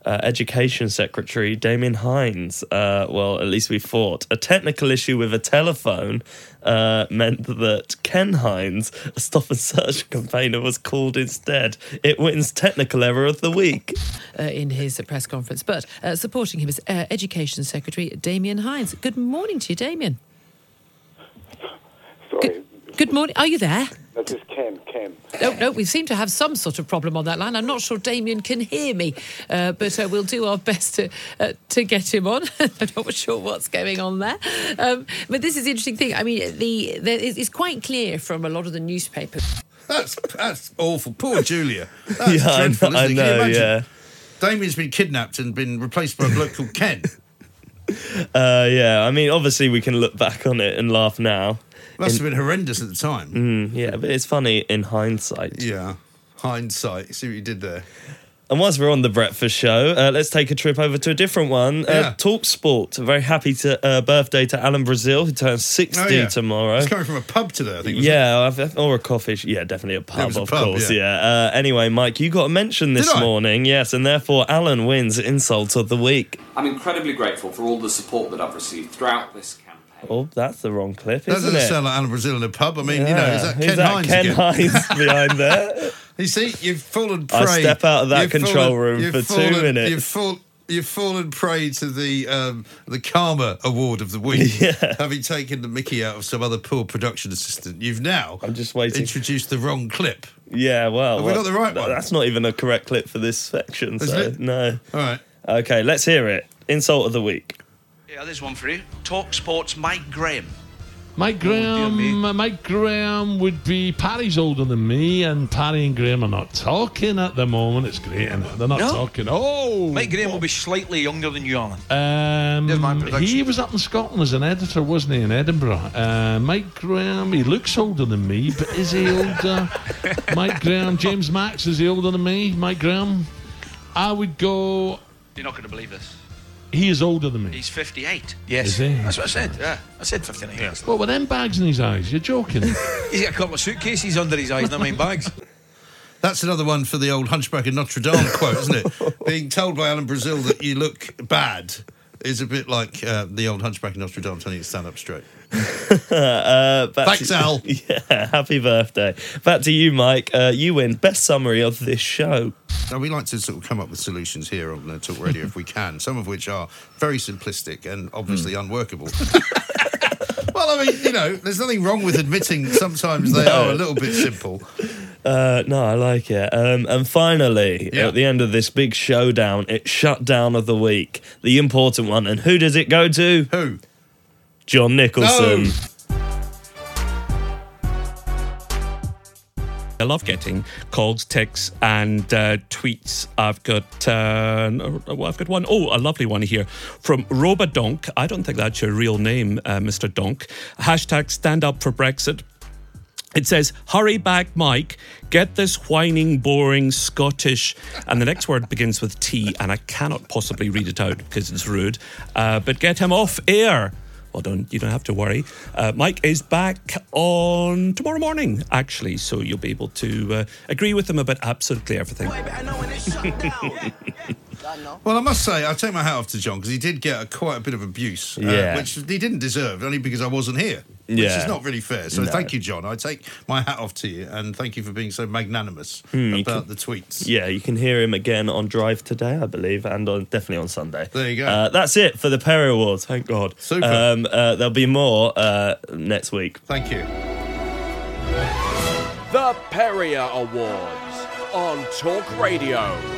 uh, Education Secretary Damian Hinds. Uh, well, at least we thought. A technical issue with a telephone uh, meant that Ken Hinds, a stop and search campaigner, was called instead. It wins technical error of the week. uh, in his press conference. But uh, supporting him is uh, Education Secretary Damian Hinds. Good morning to you, Damian. Sorry. Good morning. Are you there? That is Ken. Ken. No, no, we seem to have some sort of problem on that line. I'm not sure Damian can hear me, uh, but uh, we'll do our best to uh, to get him on. I'm not sure what's going on there. Um, but this is the interesting thing. I mean, the, the it's quite clear from a lot of the newspapers. That's that's awful. Poor Julia. That's Yeah, I dreadful, know- I know, imagine? yeah. Damian's been kidnapped and been replaced by a bloke called Ken. Uh, yeah, I mean, obviously we can look back on it and laugh now. Must In- have been horrendous at the time. Mm, yeah, but it's funny in hindsight. Yeah, hindsight. See what you did there. And whilst we're on the breakfast show, uh, let's take a trip over to a different one. Yeah. Uh, Talk Sport. Very happy to uh, birthday to Alan Brazil, who turns 60 Oh, yeah. tomorrow. He's coming from a pub today, I think. wasn't Yeah, I've, or a coffee. sh- Yeah, definitely a It pub, was a of pub, course. yeah. Yeah. Uh, anyway, Mike, you got a mention this morning, yes, and therefore Alan wins insult of the week. I'm incredibly grateful for all the support that I've received throughout this campaign. Oh, that's the wrong clip, That doesn't it? sound like Alan Brazil in a pub. I mean, you know, is that Who's Ken that Hinds Ken again? Hinds behind there? You see, you've fallen prey. I step out of that you've control fallen- room for two minutes. You've, fall, you've fallen prey to the um, the Karma Award of the week, Yeah. having taken the Mickey out of some other poor production assistant. You've now I'm just waiting. introduced the wrong clip. Yeah, well, Have we well, got the right one? That's not even a correct clip for this section, Isn't so it? no. All right. Okay, let's hear it. Insult of the week. Yeah, there's one for you. Talk Sports Mike Graham. Mike Graham, uh, Mike Graham would be Paddy's older than me, and Paddy and Graham are not talking at the moment. It's great, and they're not No? talking. Oh, Mike Graham will be slightly younger than you, Alan. Um, my he was up in Scotland as an editor, wasn't he, in Edinburgh? Uh, Mike Graham, he looks older than me, but is he older? Mike Graham, James Max, is he older than me? Mike Graham? I would go, You're not going to believe this. He is older than me. He's 58. Is Yes. he? That's what I said. Yeah. I said 59 years. What, with them bags in his eyes? You're joking. He's got a couple of suitcases under his eyes, not mine bags. That's another one for the old Hunchback of Notre Dame quote, isn't it? Being told by Alan Brazil that you look bad is a bit like uh, the old Hunchback of Notre Dame telling you to stand up straight. uh, Thanks, to, Al. Yeah, happy birthday. Back to you, Mike. Uh, you win best summary of this show. Now, we like to sort of come up with solutions here on uh, Talk Radio if we can, some of which are very simplistic and obviously Hmm. unworkable. well, I mean, you know, there's nothing wrong with admitting sometimes they No. are a little bit simple. Uh, no, I like it. Um, and finally, Yeah. at the end of this big showdown, it's shut down of the week, the important one. And who does it go to? Who? John Nicholson. I love getting calls, texts, and uh, tweets. I've got uh, no, well, I've got one. Oh, a lovely one here from Robadonk. I don't think that's your real name, uh, Mr. Donk. Hashtag stand up for Brexit. It says, hurry back, Mike. Get this whining, boring Scottish. And the next word begins with T, and I cannot possibly read it out because it's rude. Uh, but get him off air. Well, don't you don't have to worry. Uh, Mike is back on tomorrow morning, actually, so you'll be able to uh, agree with him about absolutely everything. Well, I must say, I take my hat off to John because he did get a, quite a bit of abuse, uh, Yeah. which he didn't deserve, only because I wasn't here. Which Yeah. is not really fair. So No. thank you, John. I take my hat off to you and thank you for being so magnanimous you about can- the tweets. Yeah, you can hear him again on Drive today, I believe, and on definitely on Sunday. There you go. Uh, that's it for the Perry Awards. Thank God. Super. Um, uh, there'll be more uh, next week. Thank you. The Perrier Awards on Talk Radio.